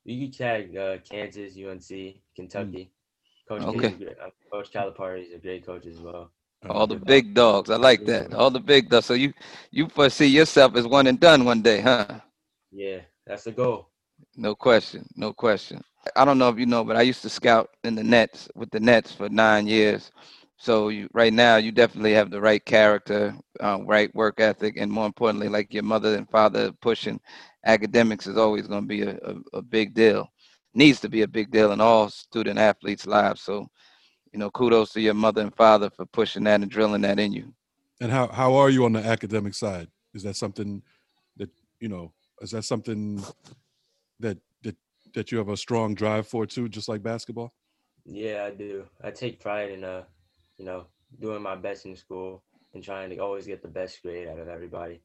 you can tag uh, Kansas, UNC, Kentucky. Coach K Okay. is great. Uh, coach Calipari is a great coach as well. All the big dogs. I like that. All the big dogs. So you you foresee yourself as one and done one day, huh? Yeah, that's the goal. No question. No question. I don't know if you know, but I used to scout in the Nets with the Nets for nine years. So you, right now, you definitely have the right character, uh, right work ethic, and more importantly, like your mother and father pushing academics is always going to be a, a, a big deal. Needs to be a big deal in all student athletes' lives. So, you know, kudos to your mother and father for pushing that and drilling that in you. And how how are you on the academic side? Is that something that you know? Is that something that that that you have a strong drive for too, just like basketball? Yeah, I do. I take pride in uh, you know, doing my best in school and trying to always get the best grade out of everybody.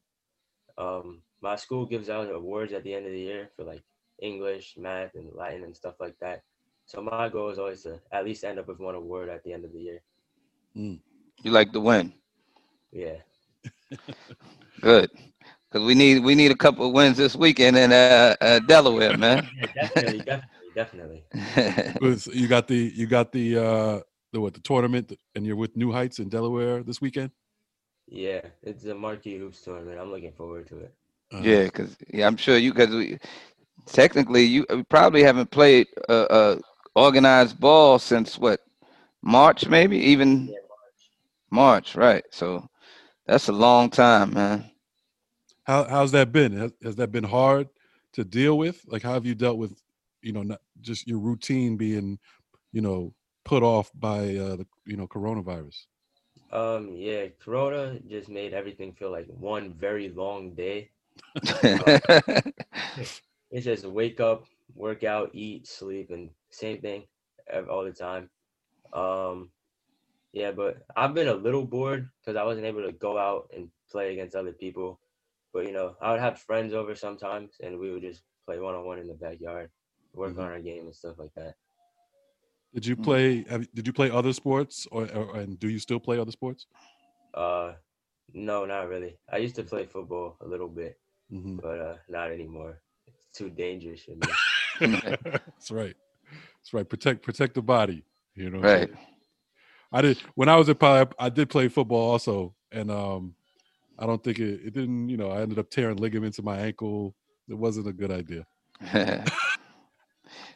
Um, my school gives out awards at the end of the year for like English, math, and Latin and stuff like that. So my goal is always to at least end up with one award at the end of the year. You like to win. Yeah. Good. Because we need we need a couple of wins this weekend in uh, uh, Delaware, man. Yeah, definitely, definitely, definitely. With- You got the you got the uh the what the tournament, and you're with New Heights in Delaware this weekend. Yeah, it's a marquee hoops tournament. I'm looking forward to it. Uh, Yeah, because yeah, I'm sure you because we technically you we probably haven't played uh, uh organized ball since what March maybe even Yeah, March, right? So That's a long time, man. How how's that been? Has, has that been hard to deal with? Like, how have you dealt with, you know, not just your routine being, you know, put off by uh, the you know coronavirus? Um, yeah, Corona just made everything feel like one very long day. It's just wake up, work out, eat, sleep, and same thing all the time. Um, yeah, but I've been a little bored because I wasn't able to go out and play against other people. But you know, I would have friends over sometimes, and we would just play one on one in the backyard, work Mhm. on our game and stuff like that. Did you Mm. play? Have, did you play other sports, or, or and do you still play other sports? Uh, no, not really. I used to play football a little bit, hmm but uh, not anymore. It's too dangerous for me. That's right. That's right. Protect protect the body. You know. I'm Right. I did when I was at Poly. I did play football also, and um, I don't think it. It didn't. You know, I ended up tearing ligaments in my ankle. It wasn't a good idea.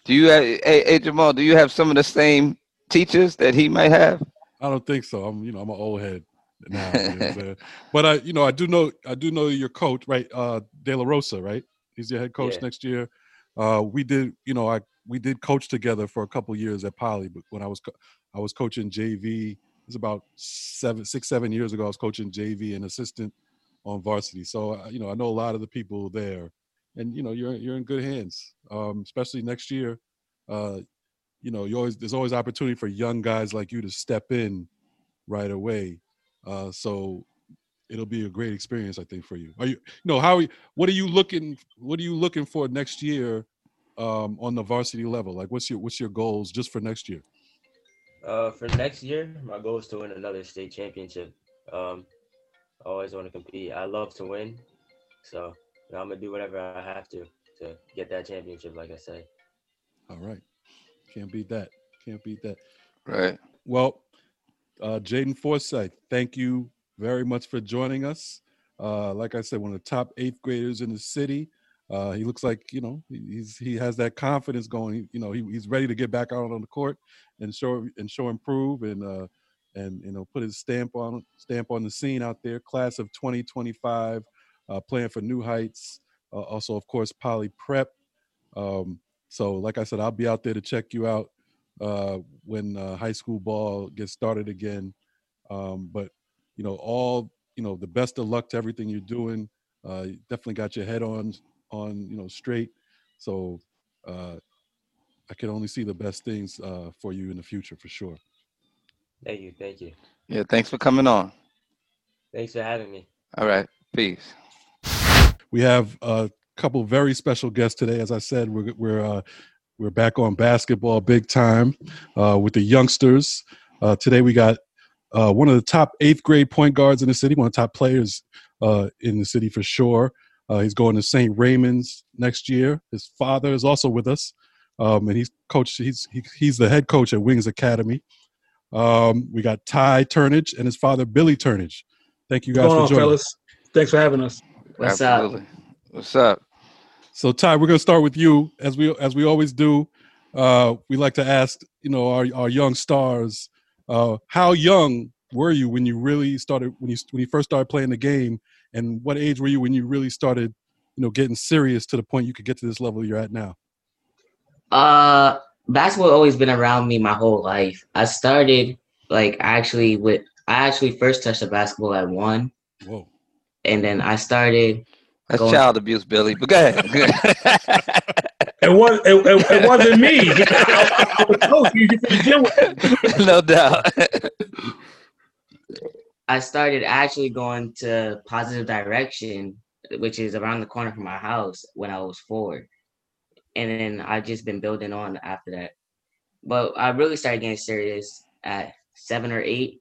do you have, hey, hey Jamal? Do you have some of the same teachers that he might have? I don't think so. I'm, you know, I'm an old head now. you know what I'm saying? but I, you know, I do know, I do know your coach, right? Uh, De La Rosa, right? He's your head coach Yeah. next year. Uh, we did, you know, I we did coach together for a couple years at Poly, but when I was, co- I was coaching JV. Was about seven, six, seven years ago. I was coaching JV and assistant on varsity. So, uh, you know, I know a lot of the people there, and you know, you're you're in good hands. Um, especially next year. Uh, you know, you always there's always opportunity for young guys like you to step in right away. Uh, so it'll be a great experience, I think, for you. Are you, you know, how? are you- What are you looking? What are you looking for next year um, on the varsity level? Like, what's your what's your goals just for next year? Uh, for next year, my goal is to win another state championship. Um, I always want to compete. I love to win, so you know, I'm gonna do whatever I have to to get that championship. Like I said. All right, can't beat that. Can't beat that. Right. Well, uh, Jaden Forsyth, thank you very much for joining us. Uh, like I said, one of the top eighth graders in the city. Uh, he looks like you know he- he's he has that confidence going. You know he, he's ready to get back out on the court and show and show improve and uh, and you know put his stamp on stamp on the scene out there. Class of 2025, uh, playing for New Heights. Uh, also, of course, Poly Prep. Um, so, like I said, I'll be out there to check you out uh, when uh, high school ball gets started again. Um, but you know, all you know, the best of luck to everything you're doing. Uh, definitely got your head on on you know straight. So uh, I can only see the best things uh, for you in the future for sure. Thank you, thank you. Yeah. Thanks for coming on. Thanks for having me. All right. Peace. We have a couple very special guests today. As I said, we're we're uh, we're back on basketball big time uh, with the youngsters. Uh, today we got uh, one of the top eighth grade point guards in the city, one of the top players uh, in the city for sure. Uh, he's going to St. Raymond's next year. His father is also with us, um, and he's coach. He's he, he's the head coach at Wings Academy. Um, we got Ty Turnage and his father Billy Turnage. Thank you guys What's for on, joining. fellas? Thanks for having us. What's up? Absolutely. What's up? So Ty, we're gonna start with you as we as we always do. Uh, we like to ask, you know, our our young stars, uh, how young were you when you really started when you when you first started playing the game, and what age were you when you really started, you know, getting serious to the point you could get to this level you're at now? Uh, basketball always been around me my whole life. I started like actually with I actually first touched the basketball at one, Whoa. and then I started. That's Go on. child abuse, Billy. But go ahead. Go ahead. It was it, it, it wasn't me. I, I, I was coach. You used to the gym with no doubt. I started actually going to positive direction, which is around the corner from my house when I was four, and then I just been building on after that. But I really started getting serious at seven or eight.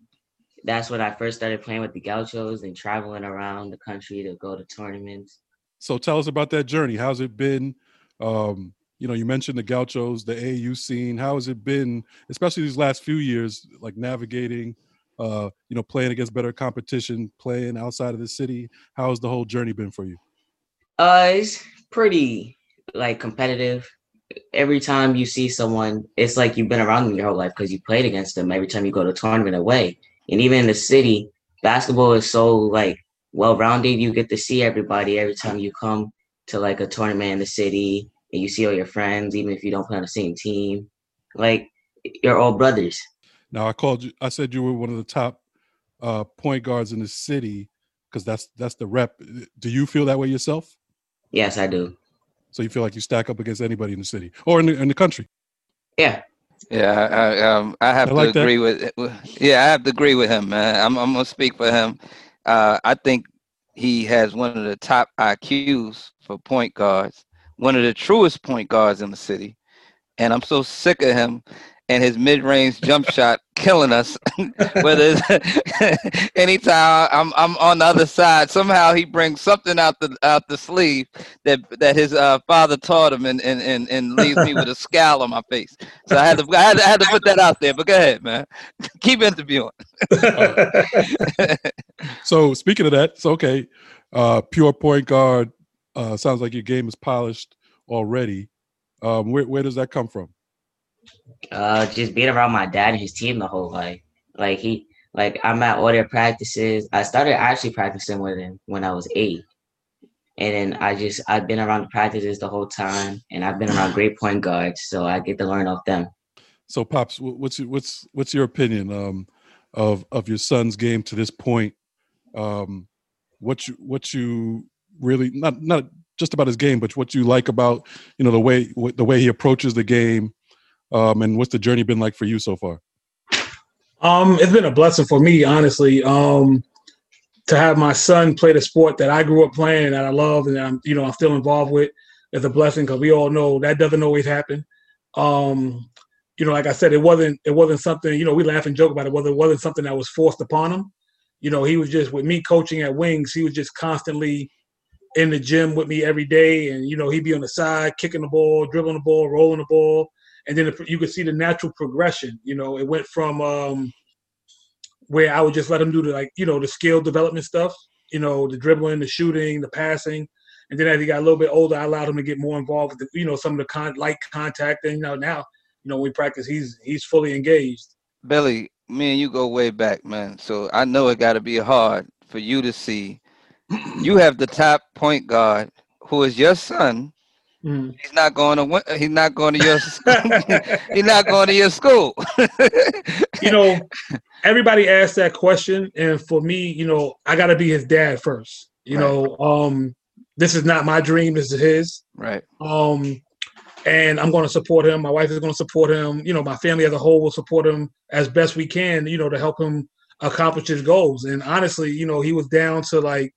That's when I first started playing with the Gauchos and traveling around the country to go to tournaments. So tell us about that journey. How's it been? Um, you know, you mentioned the Gauchos, the AAU scene. How has it been, especially these last few years, like navigating, uh, you know, playing against better competition, playing outside of the city? How has the whole journey been for you? Uh, it's pretty like competitive. Every time you see someone, it's like you've been around them your whole life because you played against them every time you go to a tournament away. And even in the city, basketball is so like well rounded. You get to see everybody every time you come to like a tournament in the city, and you see all your friends, even if you don't play on the same team. Like you're all brothers. Now I called you. I said you were one of the top uh, point guards in the city because that's that's the rep. Do you feel that way yourself? Yes, I do. So you feel like you stack up against anybody in the city or in the, in the country? Yeah. Yeah, I, I, um, I have I like to that. agree with. Yeah, I have to agree with him, man. I'm, I'm gonna speak for him. Uh, I think he has one of the top IQs for point guards, one of the truest point guards in the city, and I'm so sick of him and his mid-range jump shot killing us. Whether it's anytime I'm I'm on the other side, somehow he brings something out the out the sleeve that that his uh, father taught him, and, and and and leaves me with a scowl on my face. So I had to I had to, I had to put that out there. But go ahead, man. Keep interviewing. So speaking of that, it's okay. Uh, pure point guard. Uh, sounds like your game is polished already. Um, where where does that come from? Uh, just being around my dad and his team the whole life. Like he, like I'm at all their practices. I started actually practicing with him when I was eight, and then I just I've been around the practices the whole time, and I've been around great point guards, so I get to learn off them. So, pops, what's your, what's what's your opinion um, of of your son's game to this point? Um, what you what you really not not just about his game, but what you like about you know the way the way he approaches the game, um, and what's the journey been like for you so far? Um, it's been a blessing for me, honestly. Um, to have my son play the sport that I grew up playing and that I love and I'm, you know, I'm still involved with is a blessing because we all know that doesn't always happen. Um, you know, like I said, it wasn't it wasn't something, you know, we laugh and joke about it, whether it wasn't something that was forced upon him. You know, he was just with me coaching at Wings, he was just constantly in the gym with me every day. And, you know, he'd be on the side, kicking the ball, dribbling the ball, rolling the ball and then you could see the natural progression. You know, it went from um, where I would just let him do the like you know the skill development stuff, you know, the dribbling, the shooting, the passing, and then as he got a little bit older, I allowed him to get more involved with the, you know some of the con- light contact. And you know now, you know, we practice, he's he's fully engaged. Billy, me and you go way back, man. So I know it got to be hard for you to see. You have the top point guard who is your son. Mhm. He's not going to. He's not going to your. he's not going to your school. you know, everybody asks that question, and for me, you know, I got to be his dad first. You know, um, this is not my dream; this is his. right. Um, and I'm going to support him. My wife is going to support him. You know, my family as a whole will support him as best we can. You know, to help him accomplish his goals. And honestly, you know, he was down to like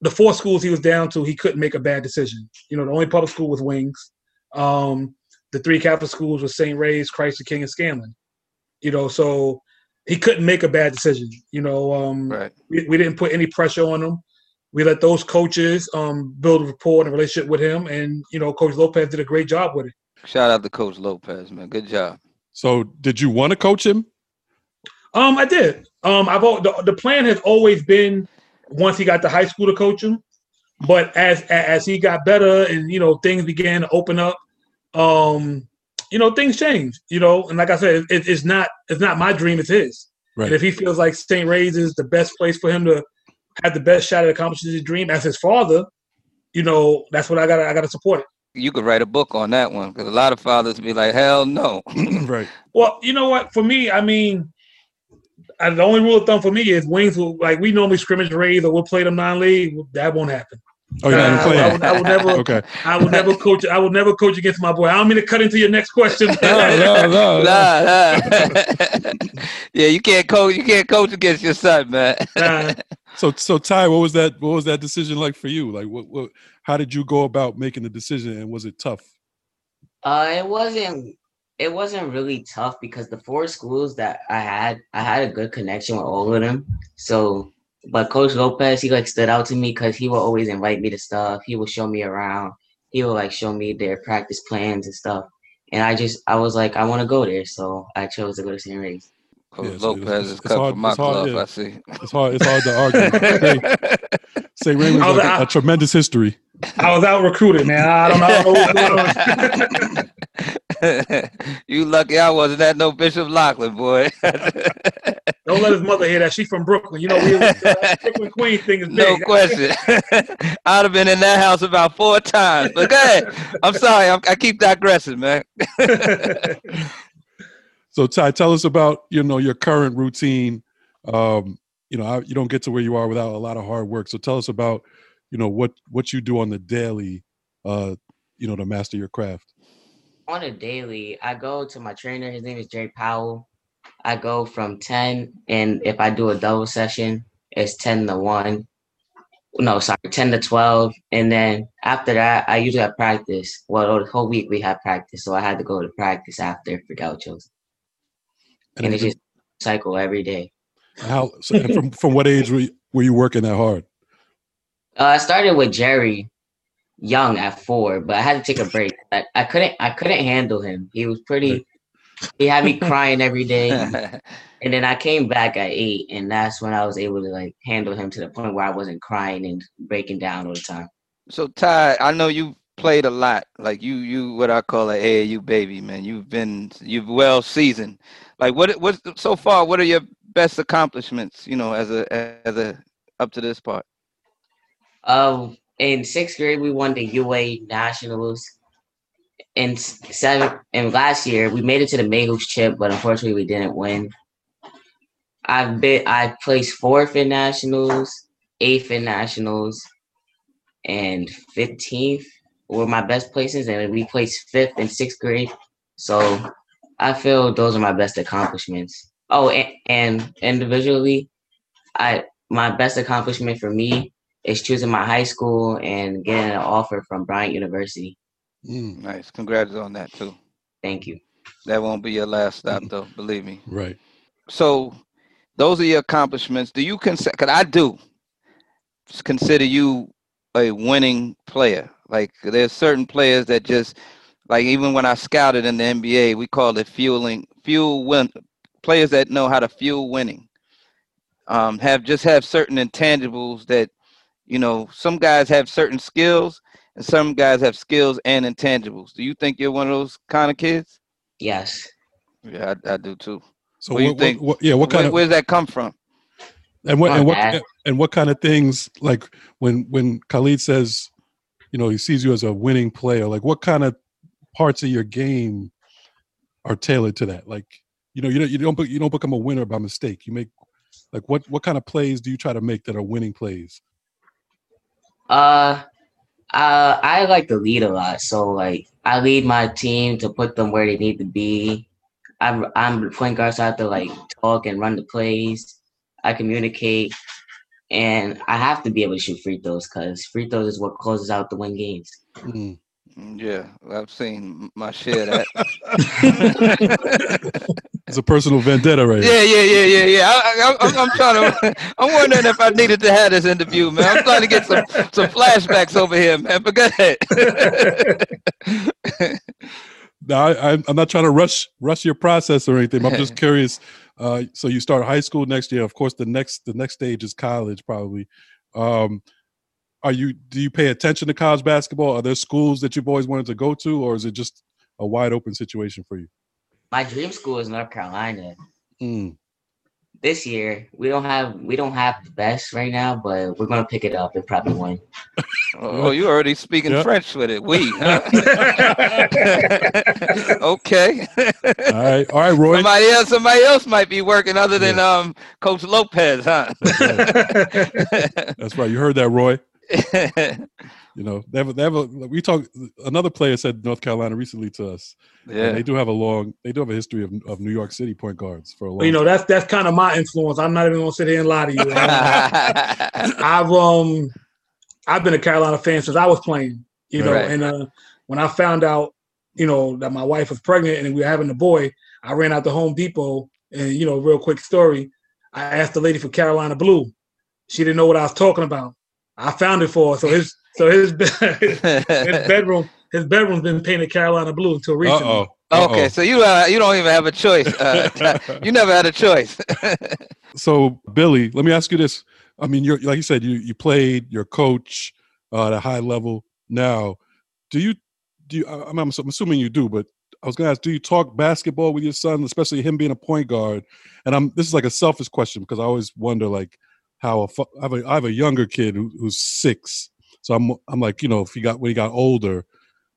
the four schools he was down to. He couldn't make a bad decision. You know, the only public school was Wings. Um, the three Catholic schools were St. Ray's, Christ the King, and Scanlan. You know, so he couldn't make a bad decision. You know, um, Right. we, we didn't put any pressure on him. We let those coaches um, build a rapport and a relationship with him, and you know, Coach Lopez did a great job with it. Shout out to Coach Lopez, man. Good job. So, did you want to coach him? Um, I did. Um, I've the, the plan has always been once he got to high school to coach him, but as as he got better and you know things began to open up, um, you know things changed. You know, and like I said, it, it's not it's not my dream; it's his. Right. And if he feels like St. Ray's is the best place for him to have the best shot at accomplishing his dream as his father, you know, that's what I got. I got to support it. You could write a book on that one because a lot of fathers be like, "Hell no." right. Well, you know what? For me, I mean, I, the only rule of thumb for me is wings will like we normally scrimmage Rays or we'll play them non-league. That won't happen. Oh, you're not Uh, I, playing. would, I would never. Okay. I would never coach. I would never coach against my boy. I don't mean to cut into your next question. No, no, no, no. Nah, nah. yeah, you can't coach. You can't coach against your son, man. Nah. So, so Ty, what was that? What was that decision like for you? Like, what, what? How did you go about making the decision, and was it tough? Uh, it wasn't. It wasn't really tough because the four schools that I had, I had a good connection with all of them. So, but Coach Lopez, he like stood out to me because he will always invite me to stuff. He will show me around. He will like show me their practice plans and stuff. And I just, I was like, I want to go there, so I chose to go to St. Ray's. Coach Yeah, Lopez is it's cut hard- from my it's hard, glove. yeah. I see. It's hard. It's hard to argue. Say Raymond's I was- like a, I- a tremendous history. I was out recruited, man. I don't know. I don't know what's going on. you lucky I wasn't at no Bishop Loughlin, boy. Don't let his mother hear that. She's from Brooklyn. You know, we, the Brooklyn Queen thing is big. No question. I'd have been in that house about four times. But go ahead. I'm sorry. I'm, I keep digressing, man. So Ty, tell us about you know your current routine. Um, you know, I, you don't get to where you are without a lot of hard work. So tell us about you know what what you do on the daily, uh, you know, to master your craft. On a daily, I go to my trainer. His name is Jerry Powell. I go from 10, and if I do a double session, it's 10 to 1. No, sorry, 10 to 12. And then after that, I usually have practice. Well, the whole week we have practice. So I had to go to practice after for gauchos. And, And it's just cycle every day. how so, from from what age were you, were you working that hard? Uh, I started with Jerry young at four, but I had to take a break. I, I couldn't I couldn't handle him. He was pretty he had me crying every day. And then I came back at eight, and that's when I was able to like handle him to the point where I wasn't crying and breaking down all the time. So Ty, I know you played a lot. Like you, you what I call an AAU baby, man. You've been you've well seasoned. Like what what so far? What are your best accomplishments? You know, as a as a up to this part. Um, in sixth grade, we won the UA nationals. In s- seventh and last year, we made it to the Made Hoops chip, but unfortunately, we didn't win. I've been I placed fourth in nationals, eighth in nationals, and fifteenth were my best places, and we placed fifth in sixth grade. So I feel those are my best accomplishments. Oh, and, and individually, I my best accomplishment for me is choosing my high school and getting an offer from Bryant University. Mm, Nice. Congrats on that too. Thank you. That won't be your last stop though, believe me. right. So those are your accomplishments. Do you consider cause I do consider you a winning player. Like there's certain players that just like even when I scouted in the NBA, we called it fueling fuel win players that know how to fuel winning. Um, have just have certain intangibles that you know some guys have certain skills and some guys have skills and intangibles. Do you think you're one of those kind of kids? Yes. Yeah, I, I do too. So What do you what, what, think? what- yeah, what kind Where, of where does that come from? and what My and what dad. and what kind of things like when when Khalid says, you know, he sees you as a winning player, like what kind of parts of your game are tailored to that? Like, you know, you don't you don't you don't become a winner by mistake. You make like what what kind of plays do you try to make that are winning plays? Uh, uh, I like to lead a lot. So like, I lead my team to put them where they need to be. I'm I'm the point guard, so I have to like talk and run the plays. I communicate, and I have to be able to shoot free throws because free throws is what closes out the win games. Mm. Mm, Yeah, I've seen my share of that. It's a personal vendetta right yeah, yeah, yeah, yeah, yeah. I, I, I'm, I'm trying to. I'm wondering if I needed to have this interview, man. I'm trying to get some some flashbacks over here, man. But go ahead. No, I, I'm I'm not trying to rush rush your process or anything. I'm just curious. Uh, so you start high school next year. Of course, the next the next stage is college, probably. Um, are you do you pay attention to college basketball? Are there schools that you've always wanted to go to, or is it just a wide open situation for you? My dream school is North Carolina. Mm. This year we don't have we don't have the best right now, but we're gonna pick it up and probably win. Oh, you already speaking Yeah. French with it. We. huh? okay. All right, all right, Roy. somebody else. Somebody else might be working other than um Coach Lopez, huh? That's right. You heard that, Roy. You know, they have, they have a, we talk. Another player said North Carolina recently to us. and yeah. they do have a long. They do have a history of, of New York City point guards for a long. Well, you know, that's that's kind of my influence. I'm not even gonna sit here and lie to you. I've um I've been a Carolina fan since I was playing, you know, Right. and uh when I found out, you know, that my wife was pregnant and we were having a boy, I ran out to Home Depot and you know, real quick story, I asked the lady for Carolina Blue. She didn't know what I was talking about. I found it for her. So his so his his bedroom his bedroom's been painted Carolina blue until recently. oh. Okay, so you uh, you don't even have a choice. Uh, you never had a choice. So Billy, let me ask you this. I mean, you're like you said, you you played, your coach uh, at a high level. Now, do you do you? I- I'm, I'm assuming you do, but I was gonna ask, do you talk basketball with your son, especially him being a point guard? And I'm this is like a selfish question because I always wonder like how a, fu- I have a I have a younger kid who, who's six, so I'm I'm like you know if he got when he got older,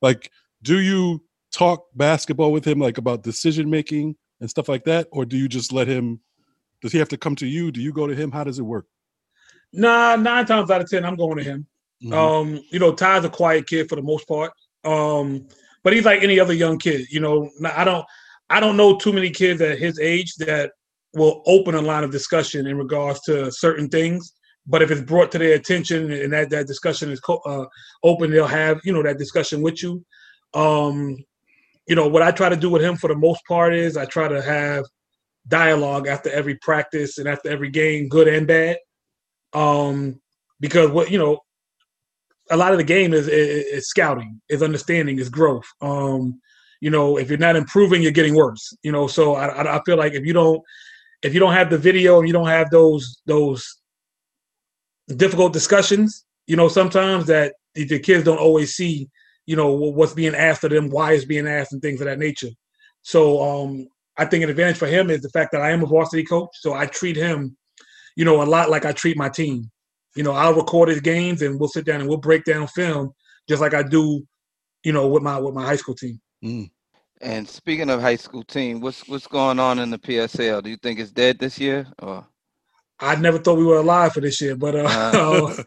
like do you talk basketball with him like about decision making and stuff like that, or do you just let him? Does he have to come to you? Do you go to him? How does it work? Nah, nine times out of ten, I'm going to him. Mhm. Um, you know, Ty's a quiet kid for the most part. Um, but he's like any other young kid. You know, I don't, I don't know too many kids at his age that will open a line of discussion in regards to certain things. But if it's brought to their attention and that that discussion is co- uh, open, they'll have you know that discussion with you. Um, you know, what I try to do with him for the most part is I try to have dialogue after every practice and after every game, good and bad. Um, because what you know, a lot of the game is, is, is scouting, is understanding, is growth. Um, you know, if you're not improving, you're getting worse. You know, so I, I I feel like if you don't if you don't have the video and you don't have those those difficult discussions, you know, sometimes that the the kids don't always see, you know, what's being asked of them, why it's being asked, and things of that nature. So um, I think an advantage for him is the fact that I am a varsity coach, so I treat him, you know, a lot like I treat my team. You know, I'll record his games and we'll sit down and we'll break down film just like I do, you know, with my with my high school team. And speaking of high school team, what's what's going on in the PSAL? Do you think it's dead this year? Or I never thought we were alive for this year, but uh, Uh.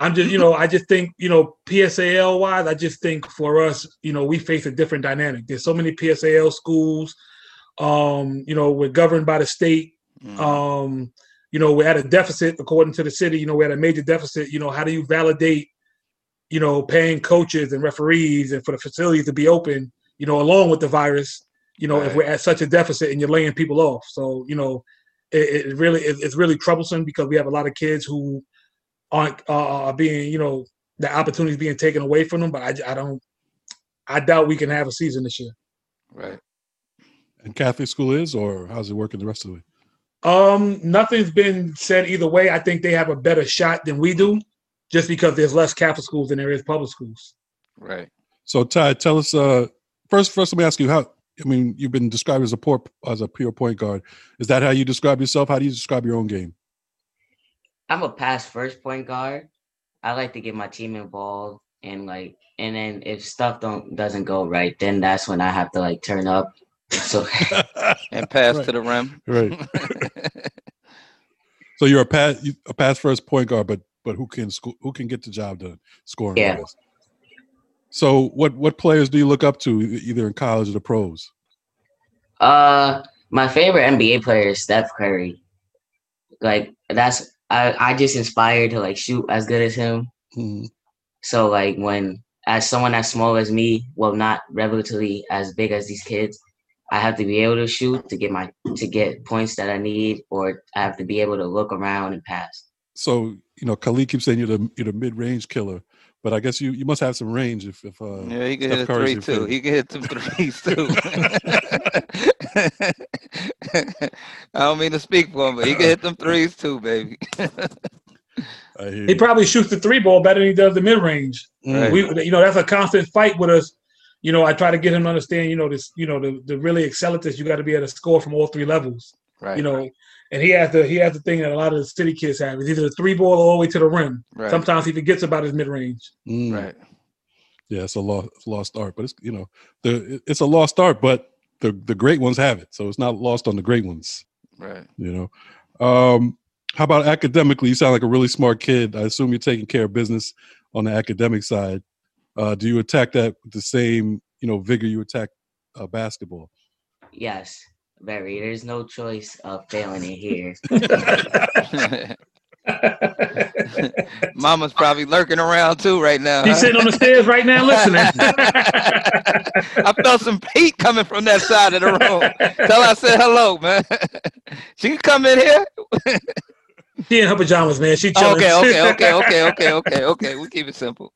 I'm just, you know, I just think, you know, PSAL wise, I just think for us, you know, we face a different dynamic. There's so many PSAL schools. Um, you know, we're governed by the state. mm, Um, you know, we're at a deficit according to the city. You know, we're at a major deficit. You know, how do you validate, you know, paying coaches and referees and for the facilities to be open? You know, along with the virus. You know, if we're at such a deficit and you're laying people off, so you know, it, it really it, it's really troublesome because we have a lot of kids who aren't uh, are being you know the opportunities being taken away from them. But I, I don't I doubt we can have a season this year. right. And Catholic school is, or how's it working the rest of the way? Um, nothing's been said either way. I think they have a better shot than we do, just because there's less Catholic schools than there is public schools. Right. So Ty, tell us uh first first let me ask you how I mean you've been described as a poor as a pure point guard. Is that how you describe yourself? How do you describe your own game? I'm a pass first point guard. I like to get my team involved and like and then if stuff don't doesn't go right, then that's when I have to like turn up. So And pass Right. to the rim. Right. So you're a pass a pass first point guard, but but who can sco- who can get the job done scoring? Yeah. wise. So what what players do you look up to either in college or the pros? uh my favorite NBA player is Steph Curry. Like that's I, I just inspired to like shoot as good as him. Mhm. So like when as someone as small as me, well not relatively as big as these kids, I have to be able to shoot to get my to get points that I need, or I have to be able to look around and pass. So you know, Khalid keeps saying you're the you're the mid range killer, but I guess you you must have some range if if uh, Yeah, he can Steph hit a three your too. favorite. He can hit some threes too. I don't mean to speak for him, but he can hit them threes too, baby. I hear He you. probably shoots the three ball better than he does the mid range. Mm. We, you know, that's a constant fight with us. You know, I try to get him to understand. You know, this, you know, the, to really excel at this, you got to be able to score from all three levels. right. You know, and he has the he has the thing that a lot of the city kids have. It's either the three ball all the way to the rim. right. Sometimes he forgets about his mid range. Mm. right. Yeah, it's a lost lost art, but it's you know the it's a lost art, but the the great ones have it, so it's not lost on the great ones. Right. You know, um, how about academically? You sound like a really smart kid. I assume you're taking care of business on the academic side. Uh, do you attack that with the same you know vigor you attack uh, basketball? Yes, very. There's no choice of failing it here. Mama's probably lurking around too right now. He's huh? sitting on the stairs right now listening. I felt some heat coming from that side of the room. Tell her I said hello, man. she can come in here. she in her pajamas, man. She chilling. Okay, okay, okay, okay, okay, okay, okay. We'll keep it simple.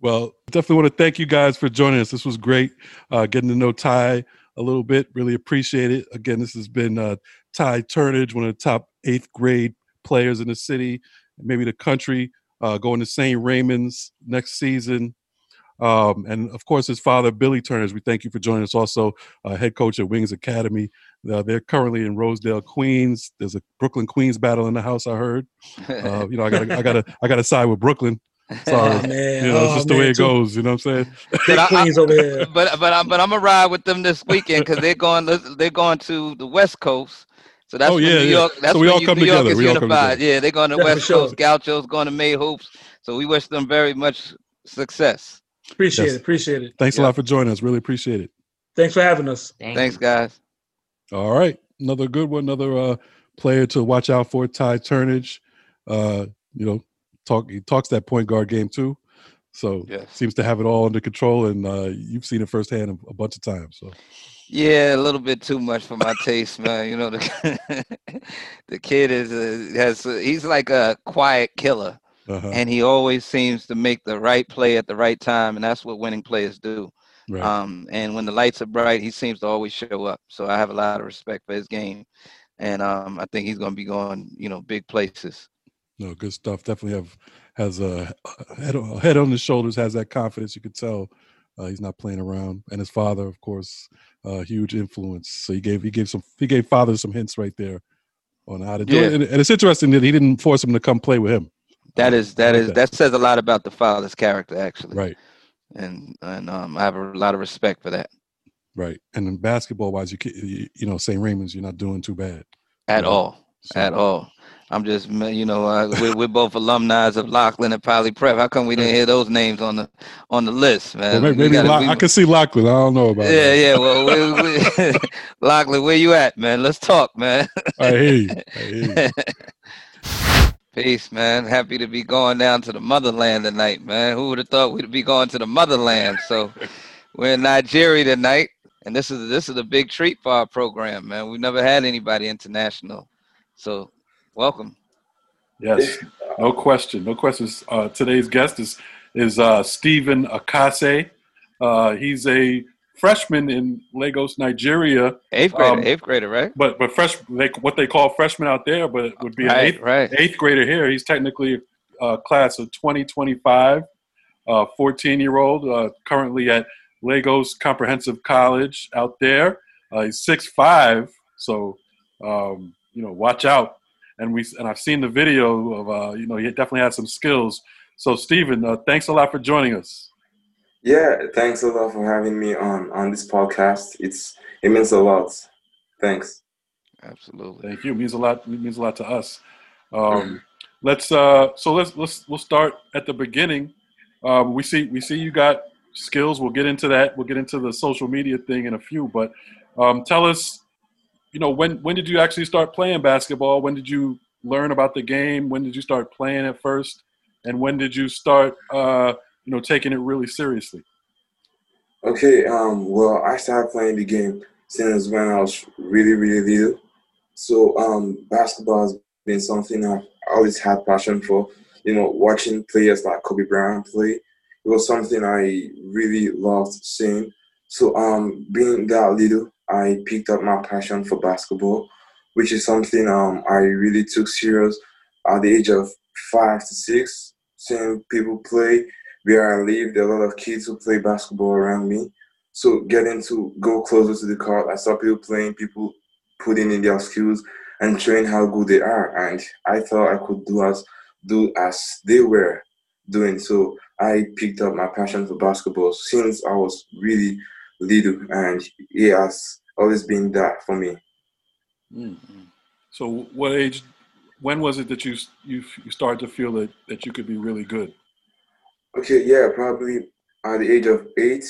Well, definitely want to thank you guys for joining us. This was great, uh, getting to know Ty a little bit. Really appreciate it. Again, this has been uh, Ty Turnage, one of the top eighth grade players in the city, maybe the country, uh, going to St. Raymond's next season. Um, and of course, his father, Billy Turnage. We thank you for joining us. Also, uh, head coach at Wings Academy. Uh, they're currently in Rosedale, Queens. There's a Brooklyn Queens battle in the house. I heard. Uh, you know, I got I got to I got to side with Brooklyn. Sorry, Oh, man. you know, it's Oh, just the man, way it too. goes. You know what I'm saying? Big I- I- over but but I'm but I'm gonna ride with them this weekend because they're going they're going to the West Coast. So that's Oh, yeah, New yeah. York. That's So we all you- come New York together. is We all come unified. Yeah, they're going to Yeah, West sure. Coast. Gauchos going to Made Hoops. So we wish them very much success. Appreciate Yes. it. Appreciate it. Thanks Yeah. a lot for joining us. Really appreciate it. Thanks for having us. Thank Thanks, guys. All right, another good one. Another uh, player to watch out for. Ty Turnage. Uh, you know, talk. He talks that point guard game too. So Yes. seems to have it all under control, and uh, you've seen it firsthand a, a bunch of times. So Yeah, a little bit too much for my taste, man. You know, the the kid is uh, has uh, he's like a quiet killer, uh-huh. and he always seems to make the right play at the right time, and that's what winning players do. right. Um, and when the lights are bright, he seems to always show up. So I have a lot of respect for his game, and um, I think he's going to be going, you know, big places. No, good stuff. Definitely have has a head, on- head on his shoulders. Has that confidence. You could tell uh, he's not playing around. And his father, of course, uh, huge influence. So he gave he gave some he gave father some hints right there on how to do Yeah. it. And, and it's interesting that he didn't force him to come play with him. That is that like is that. that says a lot about the father's character, actually. Right, And and um, I have a lot of respect for that. right. And then basketball wise, you, you know St. Raymond's, you're not doing too bad. At all. So- At all. I'm just, you know, uh, we're, we're both alumni of Loughlin and Poly Prep. How come we didn't hear those names on the on the list, man? Well, maybe, gotta- Lock- we- I can see Loughlin. I don't know about yeah, that. yeah. Well, we, we, Loughlin, where you at, man? Let's talk, man. I hear you. I hear you. Peace, man. Happy to be going down to the motherland tonight, man. Who would have thought we'd be going to the motherland? So we're in Nigeria tonight, and this is this is a big treat for our program, man. We've never had anybody international, so welcome. Yes, no question, no questions. Uh, today's guest is is uh, Stephen Akase. Uh, he's a freshman in Lagos, Nigeria, Eighth grader, Um, eighth grader, right? but but fresh they, what they call freshman out there, but it would be an eighth right. eighth grader here. He's technically uh, class of 2025, uh, 14 year old, uh, currently at Lagos Comprehensive College out there. Uh, he's six five, so um, you know, watch out. And we and I've seen the video of uh, you know he definitely had some skills. So Stephen, uh, thanks a lot for joining us. Yeah, thanks a lot for having me on on this podcast. It's it means a lot. Thanks. Absolutely. Thank you. It means a lot. It means a lot to us. Um, let's uh, so let's let's we'll start at the beginning. Um, we see we see you got skills. We'll get into that. We'll get into the social media thing in a few. But um, tell us, you know, when when did you actually start playing basketball? When did you learn about the game? When did you start playing it first? And when did you start, uh, you know, taking it really seriously? Okay, um, well, I started playing the game since when I was really, really little. So, um, basketball has been something I've always had passion for. You know, watching players like Kobe Bryant play, it was something I really loved seeing. So, um, being that little, I picked up my passion for basketball, which is something um I really took serious at the age of five to six. Seeing people play, where I live, there are a lot of kids who play basketball around me. So getting to go closer to the court, I saw people playing, people putting in their skills and showing how good they are. And I thought I could do as do as they were doing. So I picked up my passion for basketball since I was really little, and he has always been that for me. So, what age? When was it that you you you started to feel that that you could be really good? Okay, yeah, probably at the age of eight.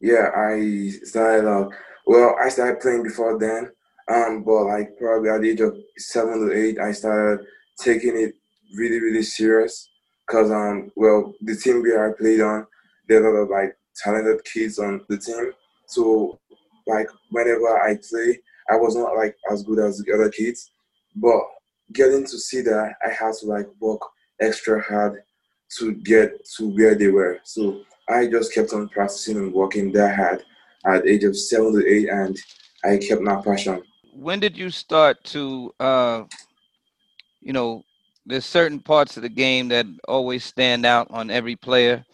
Yeah, I started out. Well, I started playing before then, um, but like probably at the age of seven to eight, I started taking it really, really serious. Cause um, well, the team where I played on, there are a lot of like talented kids on the team. So, like whenever I play, I was not like as good as the other kids, but getting to see that, I had to like work extra hard to get to where they were. So I just kept on practicing and working that hard at age of seven to eight, and I kept my passion. When did you start to, uh, you know, there's certain parts of the game that always stand out on every player.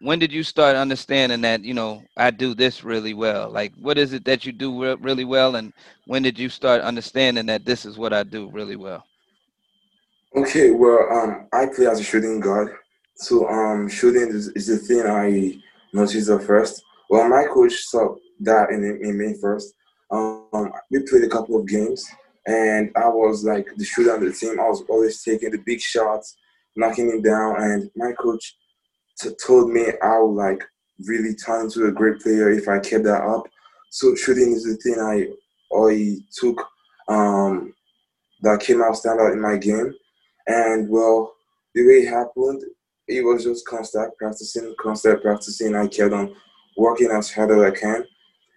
When did you start understanding that you know I do this really well? Like, what is it that you do re- really well, and when did you start understanding that this is what I do really well? Okay, well, um, I play as a shooting guard, so um, shooting is, is the thing I noticed at first. Well, my coach saw that in, in me first. Um, we played a couple of games, and I was like the shooter on the team. I was always taking the big shots, knocking him down, and my coach t- told me I would like really turn into a great player if I kept that up. So shooting is the thing I I took um, that came out standout in my game, and well, the way it happened, it was just constant practicing, constant practicing. I kept on working as hard as I can,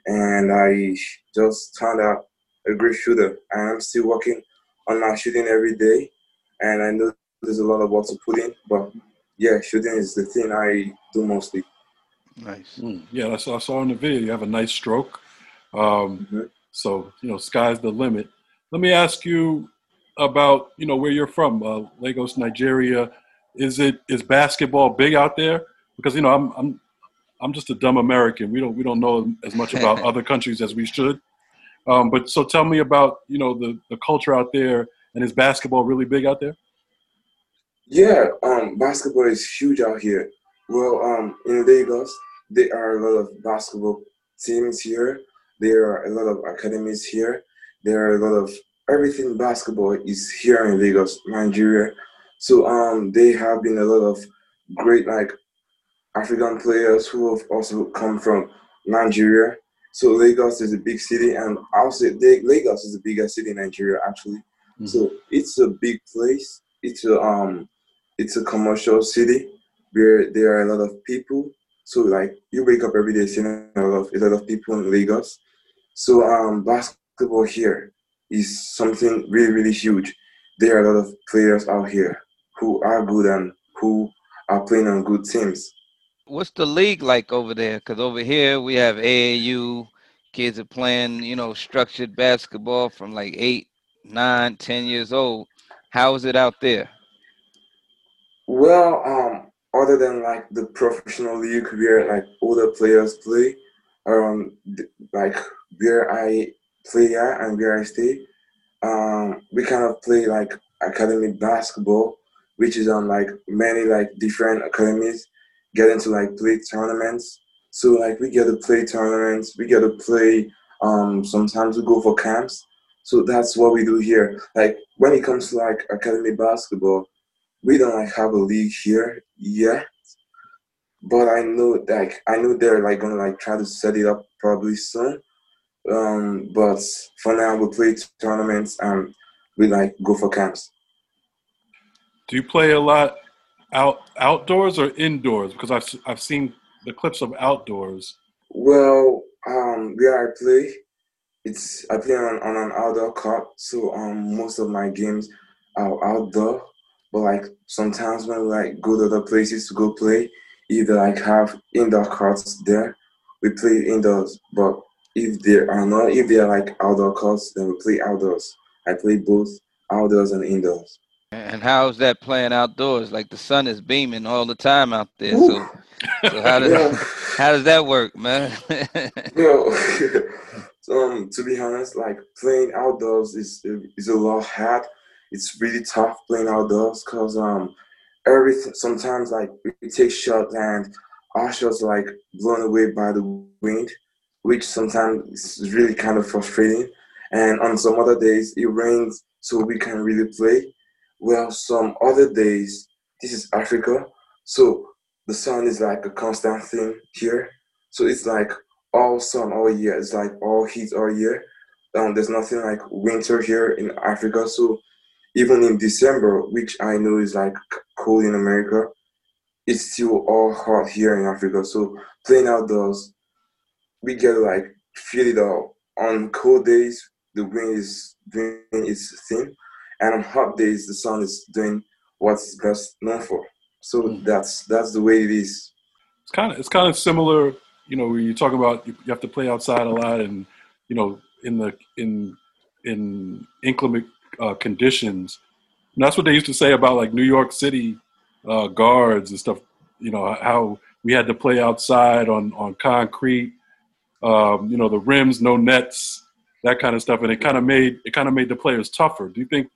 and I just turned out a great shooter. I'm still working on my shooting every day, and I know there's a lot of work to put in, but yeah, shooting is the thing I do mostly. Nice. Mm, yeah, I saw, I saw in the video you have a nice stroke. Um, Mm-hmm. So you know, sky's the limit. Let me ask you about you know where you're from, uh, Lagos, Nigeria. Is it is basketball big out there? Because you know I'm I'm I'm just a dumb American. We don't we don't know as much about other countries as we should. Um, but so tell me about you know the the culture out there, and is basketball really big out there? Yeah, um, basketball is huge out here. Well, um, in Lagos, there are a lot of basketball teams here. There are a lot of academies here. There are a lot of everything basketball is here in Lagos, Nigeria. So um, they have been a lot of great like African players who have also come from Nigeria. So Lagos is a big city, and I'll they, Lagos is the biggest city in Nigeria actually. So it's a big place. It's a um, it's a commercial city where there are a lot of people. So like you wake up every day seeing a lot of a lot of people in Lagos. So um, basketball here is something really really huge. There are a lot of players out here who are good and who are playing on good teams. What's the league like over there? Because over here we have AAU kids are playing, you know, structured basketball from like eight, nine, ten years old. How is it out there? Well, um, other than like the professional league where like older players play, um, like where I play at and where I stay, um, we kind of play like academy basketball, which is on like many like different academies get into like play tournaments. So like we get to play tournaments, we get to play. Um, sometimes we go for camps. So that's what we do here. Like when it comes to like academy basketball, we don't like have a league here yet. But I know like I know they're like gonna like try to set it up probably soon. Um, but for now we play tournaments and we like go for camps. Do you play a lot out outdoors or indoors? Because I've I've seen the clips of outdoors. Well, um, where I play, it's I play on, on an outdoor court, so um, most of my games are outdoor. But like sometimes when we like go to other places to go play, either like have indoor courts there, we play indoors. But if there are not, if they are like outdoor courts, then we play outdoors. I play both outdoors and indoors. And how's that playing outdoors? Like the sun is beaming all the time out there. So, so how does Yeah. how does that work, man? No, so, um, to be honest, like playing outdoors is is a lot hard. It's really tough playing outdoors because um, everything sometimes like we take shots and our shots like blown away by the wind, which sometimes is really kind of frustrating. And on some other days it rains, so we can really play. Well, some other days, this is Africa, so the sun is like a constant thing here. So it's like all sun all year. It's like all heat all year. Um, there's nothing like winter here in Africa. So even in December, which I know is like cold in America, it's still all hot here in Africa. So playing outdoors, we get like feel it all. On cold days, the wind is doing its thing, and on hot days, the sun is doing what's best known for. So hmm. that's that's the way it is. It's kind of it's kind of similar. You know, when you talk about you, you have to play outside a lot, and you know, in the in in inclement uh, conditions. And that's what they used to say about like New York City uh, guards and stuff. You know how we had to play outside on on concrete. Um, you know, the rims, no nets, that kind of stuff, and it kind of made it kind of made the players tougher. Do you think?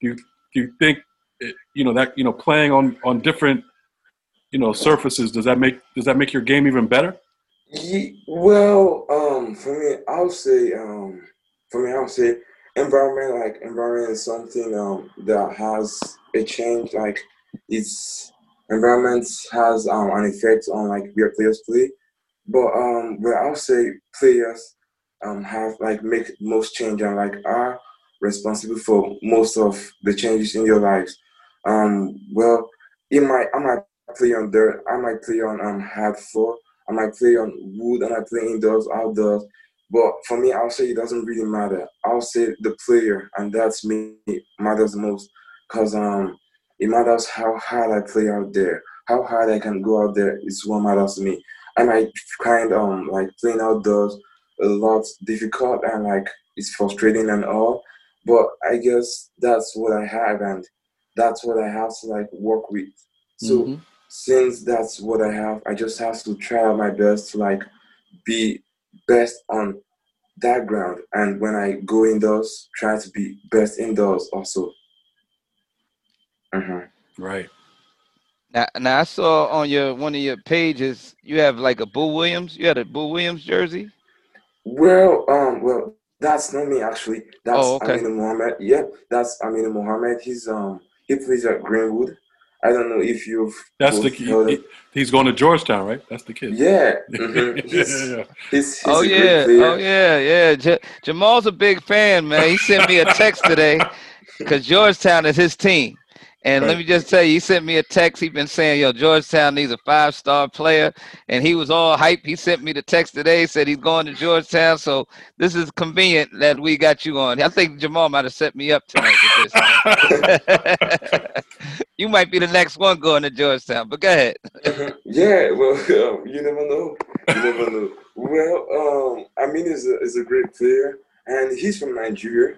Do you do you think? It, you know that you know playing on on different you know surfaces does that make does that make your game even better? Ye- well, um, for me, I'll say, um, for me, I'll say, environment like environment is something um that has a change. Like it's environment has um an effect on like where players play, but um, where I'll say players um have like make most change and like are responsible for most of the changes in your lives. Um, well, it might I might play on dirt, I might play on um hard floor, I might play on wood, and I play indoors, outdoors. But for me, I'll say it doesn't really matter. I'll say the player, and that's me, matters most. Cause um, it matters how hard I play out there, how hard I can go out there is what matters to me. And I find um like playing outdoors a lot difficult and like it's frustrating and all, but I guess that's what I have and that's what I have to like work with. So Mhm. since that's what I have, I just have to try out my best to like be best on that ground. And when I go indoors, try to be best indoors also. Mhm. Right. Now, now I saw on your one of your pages you have like a Boo Williams. You had a Boo Williams jersey. Well, um, well, that's not me actually. That's Oh, okay. Aminu Mohammed. Yeah, that's Aminu Mohammed. He's um he plays at Greenwood. I don't know if you've That's the both kid. he- he's going to Georgetown, right? That's the kid. Yeah, mhm. he's, yeah, yeah. he's, he's Oh yeah, oh yeah, yeah. J- Jamal's a big fan, man. He sent me a text today because Georgetown is his team. And let me just tell you, he sent me a text. He been saying, "Yo, Georgetown needs a five-star player," and he was all hype. He sent me the text today. Said he's going to Georgetown. So this is convenient that we got you on. I think Jamal might have set me up tonight with this. you might be the next one going to Georgetown. But go ahead. Yeah, well, um, you never know. You never know. Well, um, I mean, is a is a great player, and he's from Nigeria,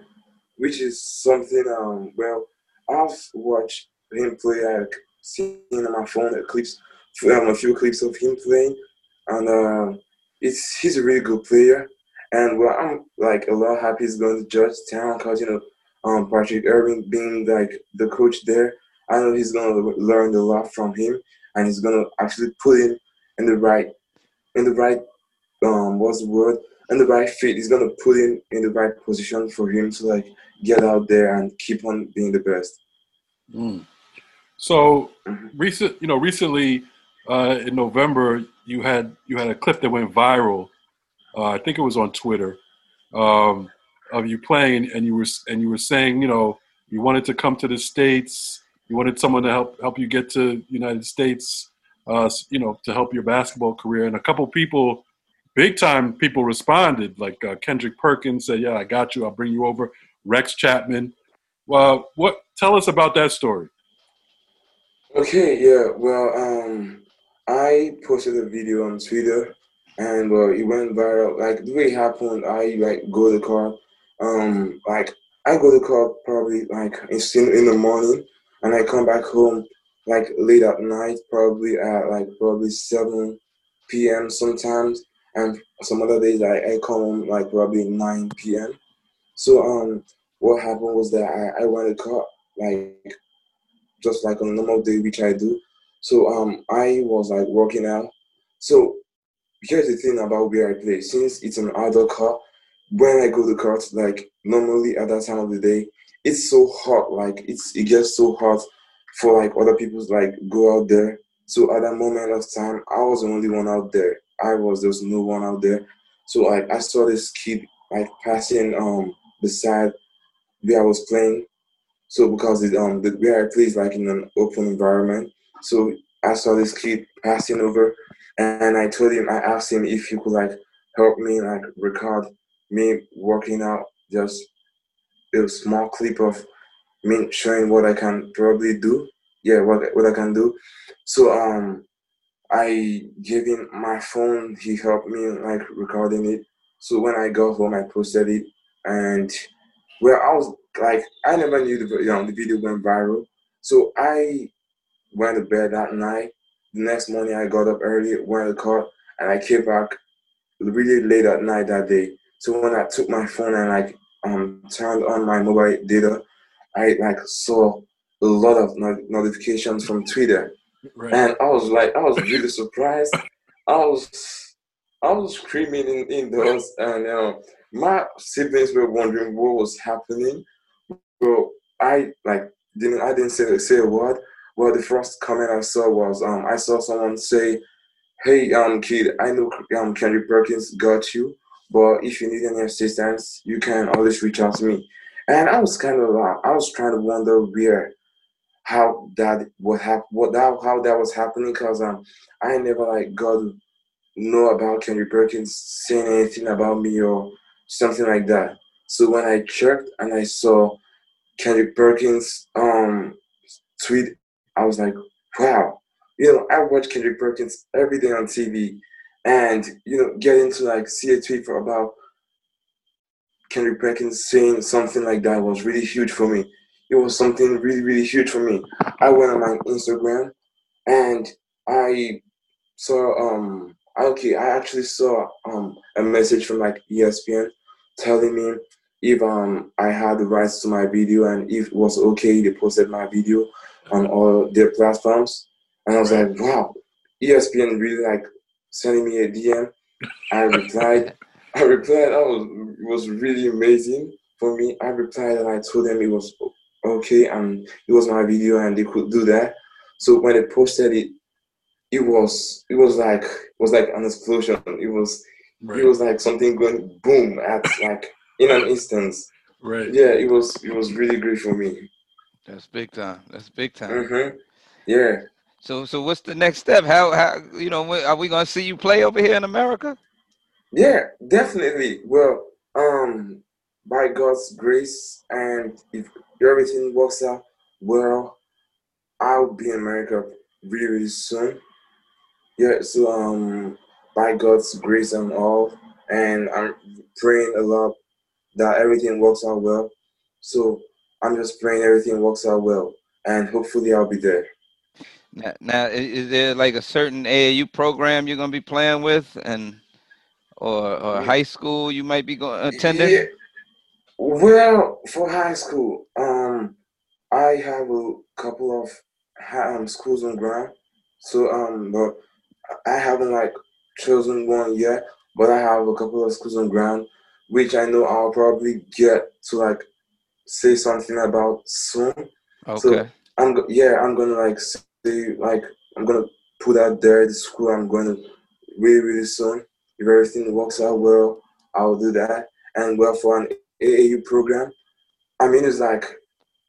which is something. Um, well, I've watched him play. I've seen on my phone the clips, um, a few clips of him playing, and uh, it's he's a really good player. And well, I'm like a lot happy he's going to Georgetown because you know, um, Patrick Ewing being like the coach there. I know he's gonna learn a lot from him, and he's gonna actually put him in the right, in the right, um, what's the word? In the right fit. He's gonna put him in the right position for him to like get out there and keep on being the best. Mm. So recent, you know, recently uh, in November, you had you had a clip that went viral. Uh, I think it was on Twitter um, of you playing, and you were and you were saying, you know, you wanted to come to the states. You wanted someone to help help you get to United States. Uh, you know, to help your basketball career, and a couple people, big time people responded. Like uh, Kendrick Perkins said, "Yeah, I got you. I'll bring you over." Rex Chapman. Well, what? Tell us about that story. Okay, yeah. Well, um, I posted a video on Twitter, and well, it went viral. Like the way it happened, I like go to the car. Um, like I go to the car probably like in in the morning, and I come back home like late at night, probably at like probably seven p.m. sometimes, and some other days I, I come home like probably nine p.m. So um, what happened was that I I to the car like just like on a normal day, which I do. So um, I was like working out. So here's the thing about where I play. Since it's an outdoor car, when I go to court, like normally at that time of the day, it's so hot. Like it's it gets so hot for like other people's like go out there. So at that moment of time, I was the only one out there. I was there was no one out there. So like I saw this kid like passing um beside where I was playing. So because it, um the where I play is like in an open environment. So I saw this kid passing over and I told him I asked him if he could like help me like record me working out just a small clip of me showing what I can probably do. Yeah, what what I can do. So um I gave him my phone, he helped me like recording it. So when I got home I posted it and well I was like I never knew the you know, the video went viral. So I went to bed that night the next morning I got up early, went to the car, and I came back really late at night that day. So when I took my phone and like um turned on my mobile data, I like saw a lot of no- notifications from Twitter, Right. and I was like, I was really surprised. I was, I was screaming in, indoors, and um, my siblings were wondering what was happening. So I like didn't I didn't say say a word. Well, the first comment I saw was um I saw someone say, "Hey um kid, I know um Kendrick Perkins got you, but if you need any assistance, you can always reach out to me." And I was kind of uh, I was trying to wonder where how that what hap- what that how that was happening because um I never like got know about Kendrick Perkins saying anything about me or something like that. So when I checked and I saw Kendrick Perkins um tweet, I was like, wow, you know, I watch Kendrick Perkins every day on TV and you know, getting to like see a tweet for about Kendrick Perkins saying something like that was really huge for me. It was something really, really huge for me. I went on my Instagram and I saw um okay, I actually saw um a message from like ESPN telling me if um I had the rights to my video and if it was okay they posted my video on all their platforms. And I was like, wow, ESPN really like sending me a DM. I replied I replied, that was it was really amazing for me. I replied and I told them it was okay and it was my video and they could do that. So when they posted it, it was it was like it was like an explosion. It was it was like something going boom at like in an instance. Right. Yeah, it was it was really great for me. That's big time. That's big time. hmm Yeah. So so what's the next step? How how you know are we gonna see you play over here in America? Yeah, definitely. Well, um, by God's grace, and if everything works out well, I'll be in America really, really soon. Yeah, so um, by God's grace and all, and I'm praying a lot that everything works out well. So I'm just praying everything works out well, and hopefully I'll be there. Now, now is there like a certain AAU program you're gonna be playing with, and or or Yeah. high school you might be going attending? Yeah. Well, for high school, um, I have a couple of um schools on ground. So um, but I haven't like chosen one yet. But I have a couple of schools on ground, which I know I'll probably get to like say something about soon. Okay. So I'm yeah, I'm gonna like say like I'm gonna put out there the school I'm going to really really soon. If everything works out well, I'll do that. And well for an AAU program, I mean it's like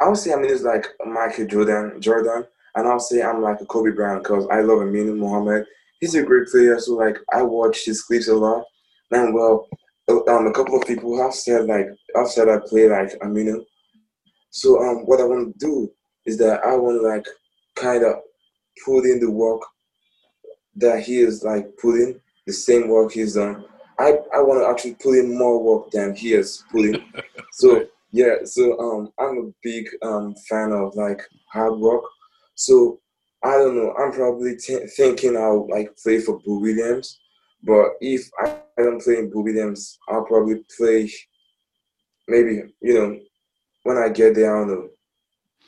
I would say I mean it's like Michael Jordan, Jordan, and I'll say I'm like a Kobe Bryant because I love Aminu Mohammed. He's a great player, so like I watch his clips a lot. And well, um, a couple of people have said like I've said I play like Aminu. So um, what I want to do is that I want to like kind of put in the work that he is like putting the same work he's done. I, I want to actually put in more work than he is putting. So yeah, so um, I'm a big um fan of like hard work. So I don't know. I'm probably t- thinking I'll like play for Boo Williams, but if I, I don't play in Boo Williams, I'll probably play maybe you know when I get there. I don't know.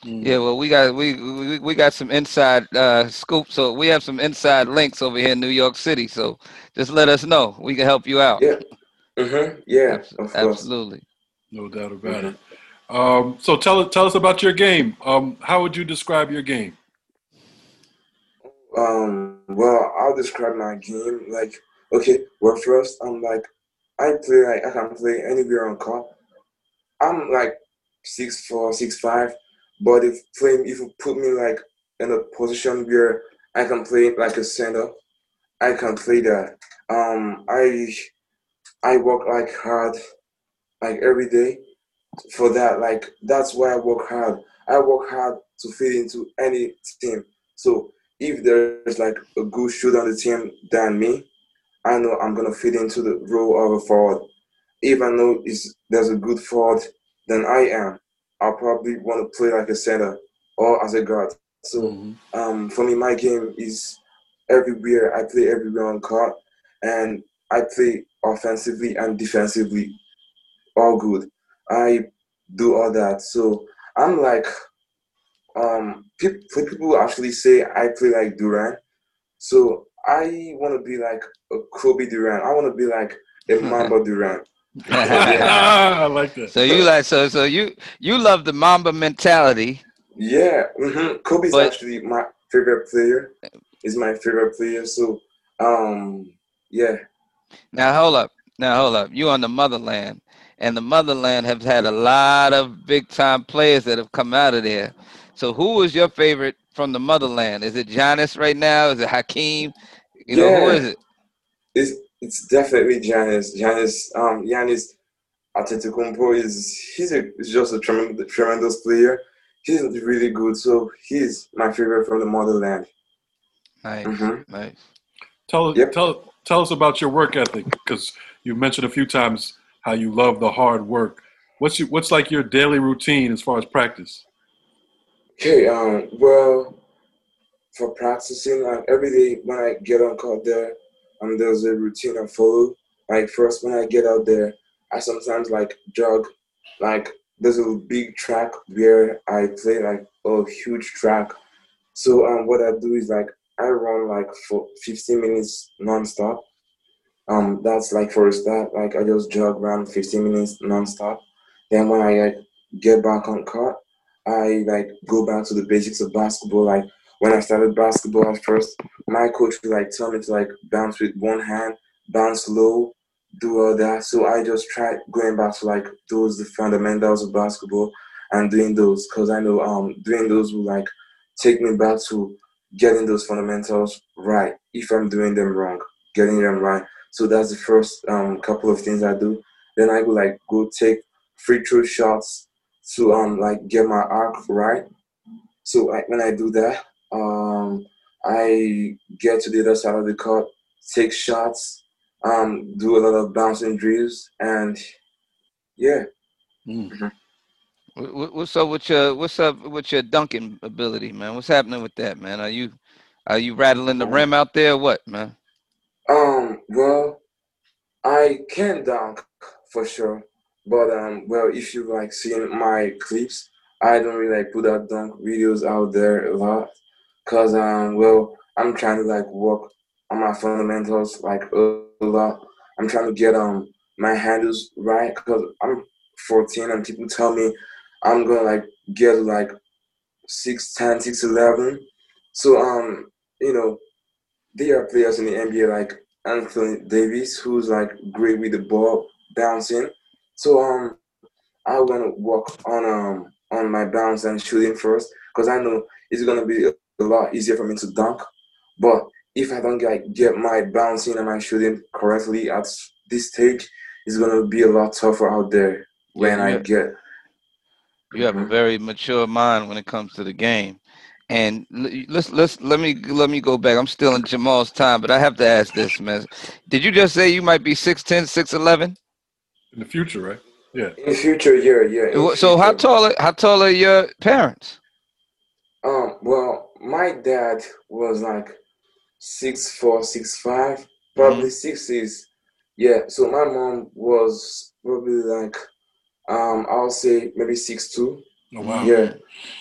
Yeah, well, we got we we, we got some inside uh, scoop, so we have some inside links over here in New York City. So just let us know. We can help you out. Yeah. Mm-hmm. Yeah, Abs- of. Absolutely. No doubt about it. Um, so tell tell us about your game. Um, how would you describe your game? Um, well, I'll describe my game like okay. Well, first, I'm like I play like I can play anywhere on court. I'm like six four, six five, but if playing if you put me like in a position where I can play like a center, I can play that. Um, I I work like hard, like every day for that. Like that's why I work hard. I work hard to fit into any team. So if there's like a good shooter on the team than me, I know I'm gonna fit into the role of a forward. If I know is there's a good forward than I am, I'll probably want to play like a center or as a guard. So um, for me, my game is everywhere. I play everywhere on court, and I play offensively and defensively, all good. I do all that. So I'm like, um, people, people actually say I play like Durant. So I want to be like a Kobe Durant. I want to be like a Mamba Durant. I like that. So you like so so you you love the Mamba mentality. Yeah, hmm Kobe's But- actually my favorite player. Is my favorite player. So, um, yeah. Now hold up. Now hold up. You on the motherland, and the motherland have had a lot of big time players that have come out of there. So who is your favorite from the motherland? Is it Giannis right now? Is it Hakeem? You know who Yeah. is it? It's it's definitely Giannis. Giannis, um, Giannis Antetokounmpo is he's a he's just a tremendous tremendous player. He's really good. So he's my favorite from the motherland. Nice, Mhm. nice. Tell tell tell us about your work ethic because you mentioned a few times how you love the hard work. What's your, what's like your daily routine as far as practice? Okay, um, well, for practicing, like every day when I get on court there, um, there's a routine I follow. Like first, when I get out there, I sometimes like jog. Like there's a big track where I play like a huge track. So um, what I do is like I run like for 15 minutes nonstop. Um, that's like for a start. Like I just jog around 15 minutes nonstop. Then when I like, get back on court, I like go back to the basics of basketball. Like when I started basketball at first, my coach would like tell me to like bounce with one hand, bounce low, do all that. So I just tried going back to like those the fundamentals of basketball and doing those because I know um doing those will like take me back to getting those fundamentals right. If I'm doing them wrong, getting them right. So that's the first um couple of things I do. Then I go like go take free throw shots to um like get my arc right. So like when I do that, um I get to the other side of the court, take shots, um do a lot of bouncing drills, and yeah. Wh- wh- What's up with your What's up with your dunking ability, man? What's happening with that, man? Are you Are you rattling the rim out there? Or what, man? Um, well, I can dunk for sure, but um, well, if you like seeing my clips, I don't really like put out dunk videos out there a lot, cause um, well, I'm trying to like work on my fundamentals like a lot. I'm trying to get um my handles right, cause I'm 14 and people tell me I'm gonna like get like 6'10", 6'11". So um, you know, there are players in the NBA like Anthony Davis, who's like great with the ball bouncing. So um, I want to work on um on my bounce and shooting first, because I know it's gonna be a, lot easier for me to dunk. But if I don't like get my bouncing and my shooting correctly at this stage, it's gonna be a lot tougher out there when I get. You have a very mature mind when it comes to the game. And let's let's let me let me go back. I'm still in Jamal's time, but I have to ask this, man. Did you just say you might be 6'10", 6'11"? In the future, right? Yeah. In the future, yeah, yeah. in Wha- So how tall are, how tall are your parents? Um, well, my dad was like six four, six five, probably six six. Yeah, so my mom was probably like um I'll say maybe six two. Oh, wow. Yeah.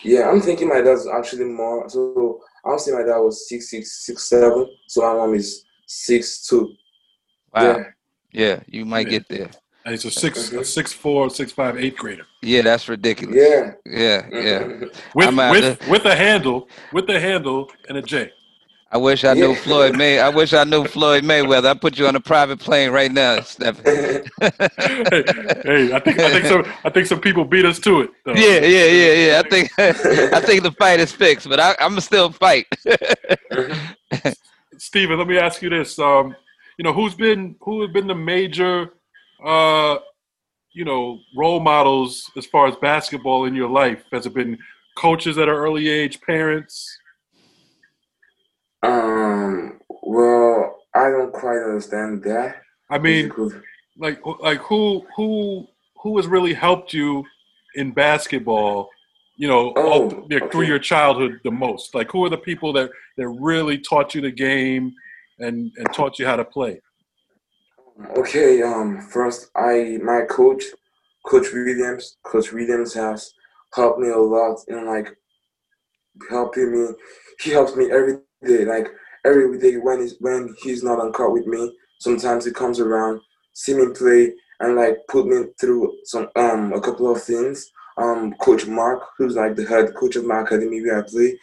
Yeah, I'm thinking my dad's actually more so I'll say my dad was six six, six seven, so my mom is six two. Wow. Yeah. Yeah, you might Yeah. get there. And he's a six, a six four, six five, eighth grader Yeah, that's ridiculous. Yeah. Yeah, yeah. with with there. with a handle, with a handle and a J. I wish I knew Yeah. Floyd May. I wish I knew Floyd Mayweather. I put you on a private plane right now, Stephen. hey, hey, I think I think some I think some people beat us to it. Though. Yeah, yeah, yeah, yeah. I think I think the fight is fixed, but I, I'm still fight. Steven, let me ask you this. Um, you know, who's been who have been the major uh you know, role models as far as basketball in your life? Has it been coaches at an early age, parents? Um well I don't quite understand that. I mean, like like who who who has really helped you in basketball you know, Oh, all, yeah, through your childhood the most? Like, who are the people that that really taught you the game and and taught you how to play? Okay, um, first I my coach, Coach Williams, Coach Williams has helped me a lot in like helping me. He helps me every day, like every day when he's when he's not on court with me. Sometimes he comes around, see me play, and like put me through some um a couple of things. Um, Coach Mark, who's like the head coach of my academy where I play,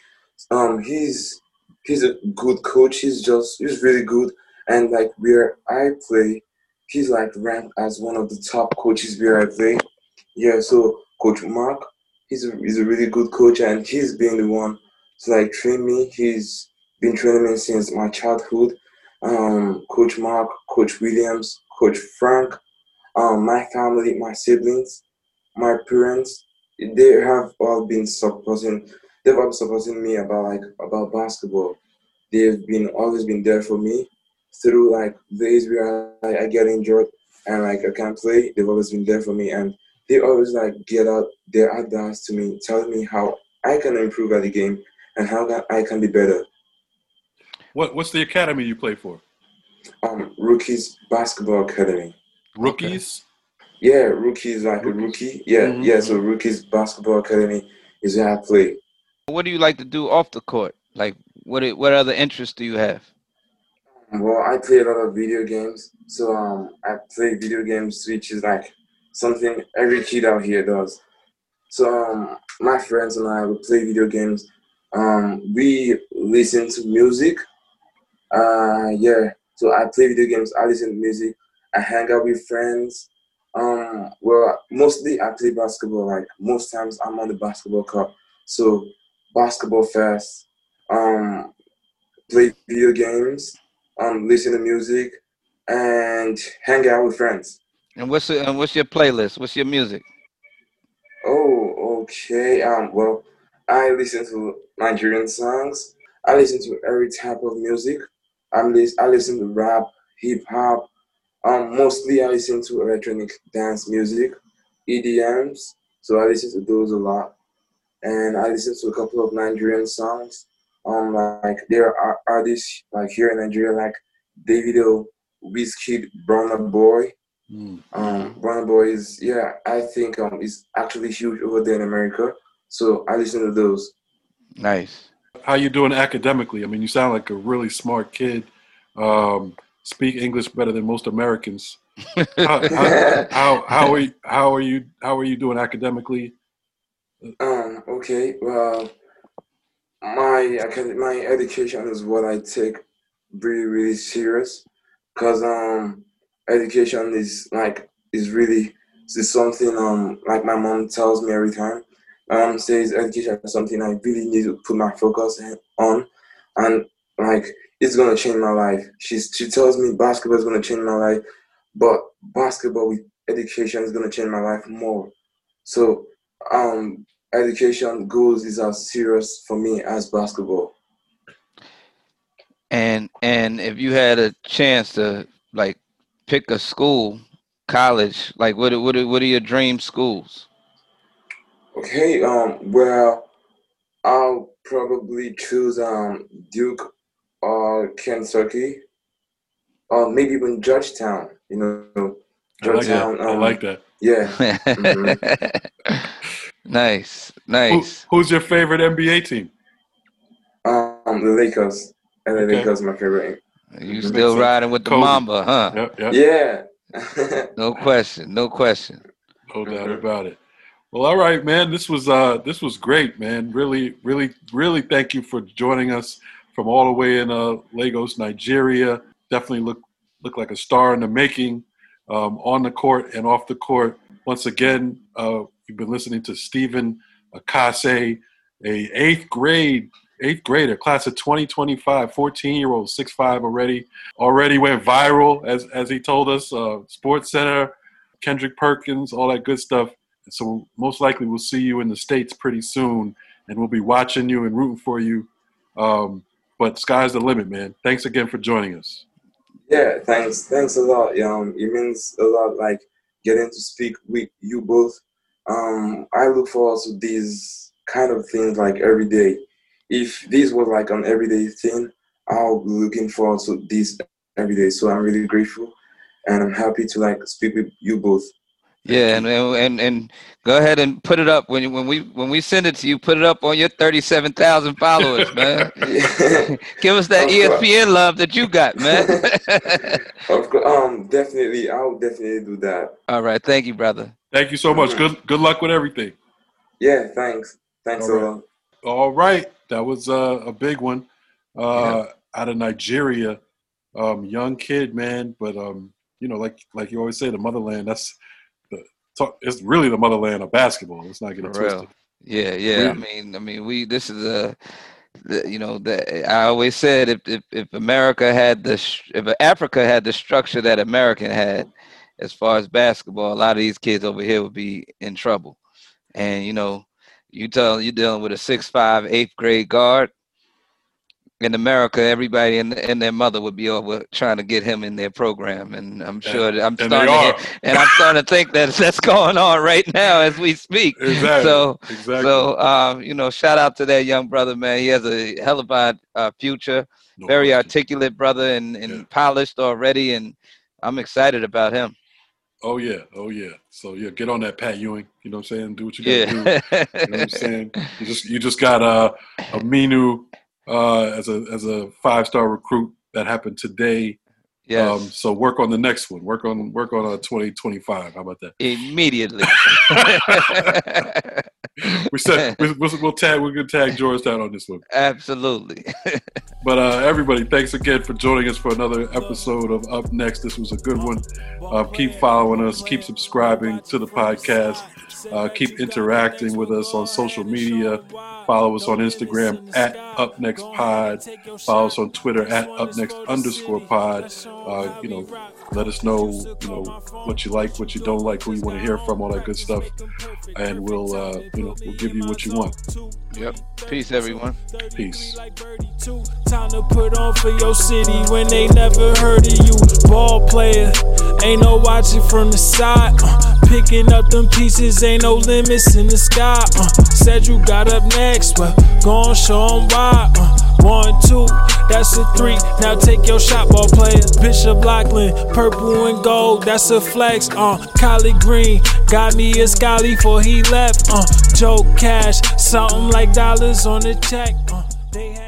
um, he's he's a good coach. He's just he's really good, and like where I play, he's like ranked as one of the top coaches where I play. Yeah, so Coach Mark, he's a, he's a really good coach, and he's been the one to like train me. He's been training me since my childhood. Um, Coach Mark, Coach Williams, Coach Frank, um, my family, my siblings, my parents, they have all been supporting. They've all supporting me about like about basketball. They've been always been there for me through like days where I, I get injured and like I can't play. They've always been there for me, and they always like get out their advice to me, telling me how I can improve at the game and how can, I can be better. What what's the academy you play for? Um, rookies basketball academy. Rookies. Yeah, rookies like a rookie. Yeah, Mhm. yeah. So rookies basketball academy is where I play. What do you like to do off the court? Like, what what other interests do you have? Well, I play a lot of video games. So um, I play video games, which is like something every kid out here does. So um, my friends and I we play video games. Um, we listen to music. Uh, yeah. So I play video games. I listen to music. I hang out with friends. Um, well, mostly I play basketball. Like most times, I'm on the basketball court. So basketball fast. Um, play video games. Um, listen to music, and hang out with friends. And what's the, and what's your playlist? What's your music? Oh, okay. Um, well, I listen to Nigerian songs. I listen to every type of music. I'm lis- I listen to rap, hip hop. Um, mostly I listen to electronic dance music, EDMs. So I listen to those a lot, and I listen to a couple of Nigerian songs. Um, like there are artists like here in Nigeria, like Davido, Wizkid, Burna Boy. Um, Burna Boy is yeah, I think um is actually huge over there in America. So I listen to those. Nice. How you doing academically? I mean, you sound like a really smart kid. Um, speak English better than most Americans. How, how, how, how are you, how are you how are you doing academically? Um, okay, well, my my education is what I take really really serious, cause um education is like is really is something um like my mom tells me every time. Mom says education is something I really need to put my focus on, and like it's gonna change my life. She's she tells me basketball is gonna change my life, but basketball with education is gonna change my life more. So um education goals is as serious for me as basketball. And and if you had a chance to like pick a school, college, like what are- what are- what are your dream schools? Okay, um well I'll probably choose um Duke or Kentucky. Or maybe even Georgetown, you know. I like that. Georgetown. I um, like that. Yeah. mhm. nice, Who, nice. who's your favorite NBA team? Um the Lakers. And the Okay. Lakers my favorite. You still riding with the Kobe. Mamba, huh? Yep, yep. Yeah. No question, no question. No doubt Mhm. about it. Well, all right, man. This was uh this was great, man. Really, really, really thank you for joining us from all the way in uh Lagos, Nigeria. Definitely look look like a star in the making, um, on the court and off the court. Once again, uh, you've been listening to Stephen Akase, a eighth grade eighth grader, class of 2025, 14 year old, 6'5 already. Already went viral, as as he told us. Uh, Sports Center, Kendrick Perkins, all that good stuff. So most likely we'll see you in the states pretty soon, and we'll be watching you and rooting for you. Um, but sky's the limit, man. Thanks again for joining us. Yeah, thanks. Thanks a lot. Um, it means a lot. Like getting to speak with you both. Um, I look forward to these kind of things like every day. If this was like an everyday thing, I'll be looking forward to this every day. So I'm really grateful, and I'm happy to like speak with you both. Yeah, and, and and go ahead and put it up when when we when we send it to you. Put it up on your thirty-seven thousand followers, man. Give us that ESPN love that you got, man. of course, um, definitely, I'll definitely do that. All right, thank you, brother. Thank you so much. Good good luck with everything. Yeah, thanks. Thanks All a right. lot. All right, that was uh, a big one. Uh, Out of Nigeria, um, young kid, man. But um, you know, like like you always say, the motherland. That's the talk, it's really the motherland of basketball. Let's not get it twisted. Yeah, yeah. I mean, I mean, we. This is a, the, you know, the, I always said if, if if America had the if Africa had the structure that America had, as far as basketball, a lot of these kids over here would be in trouble. And you know, you tell you're dealing with a six five eighth grade guard. In America, everybody and, and their mother would be over trying to get him in their program, and I'm sure that I'm and starting to and I'm starting to think that that's going on right now as we speak. Exactly. So, Exactly. so um, you know, shout out to that young brother, man. He has a hell of a uh, future. No Very question. articulate brother and, and polished already, and I'm excited about him. Oh yeah, oh yeah. So yeah, get on that Pat Ewing. You know what I'm saying? Do what you gotta do. You know what I'm saying? You just you just got uh, Aminu uh, as a as a five star recruit that happened today. Yes. Um, so work on the next one. Work on work on uh, 2025. How about that? Immediately. we said we, we'll, we'll tag we're gonna tag Georgetown on this one. Absolutely. But uh, everybody, thanks again for joining us for another episode of Up Next. This was a good one. Uh, keep following us. Keep subscribing to the podcast. Uh, keep interacting with us on social media. Follow us on Instagram at Up Next Pod. Follow us on Twitter at Up Next underscore Pod. Uh, you know, let us know you know what you like, what you don't like, who you want to hear from, all that good stuff, and we'll uh, you know we'll give you what you want. Yep. Peace, everyone. Peace. Time to put on for your city when they never heard of you. Ball player, ain't no watching from the side. Picking up them pieces, ain't no limits in the sky. Uh, said you got up next, well, gon' show 'em why. Uh, one, two, that's a three. Now take your shot, ball player. Bishop Loughlin, purple and gold, that's a flex. Uh, Kylie Green, got me a Scully for he left. Uh, Joe Cash, something like dollars on the check. Uh, they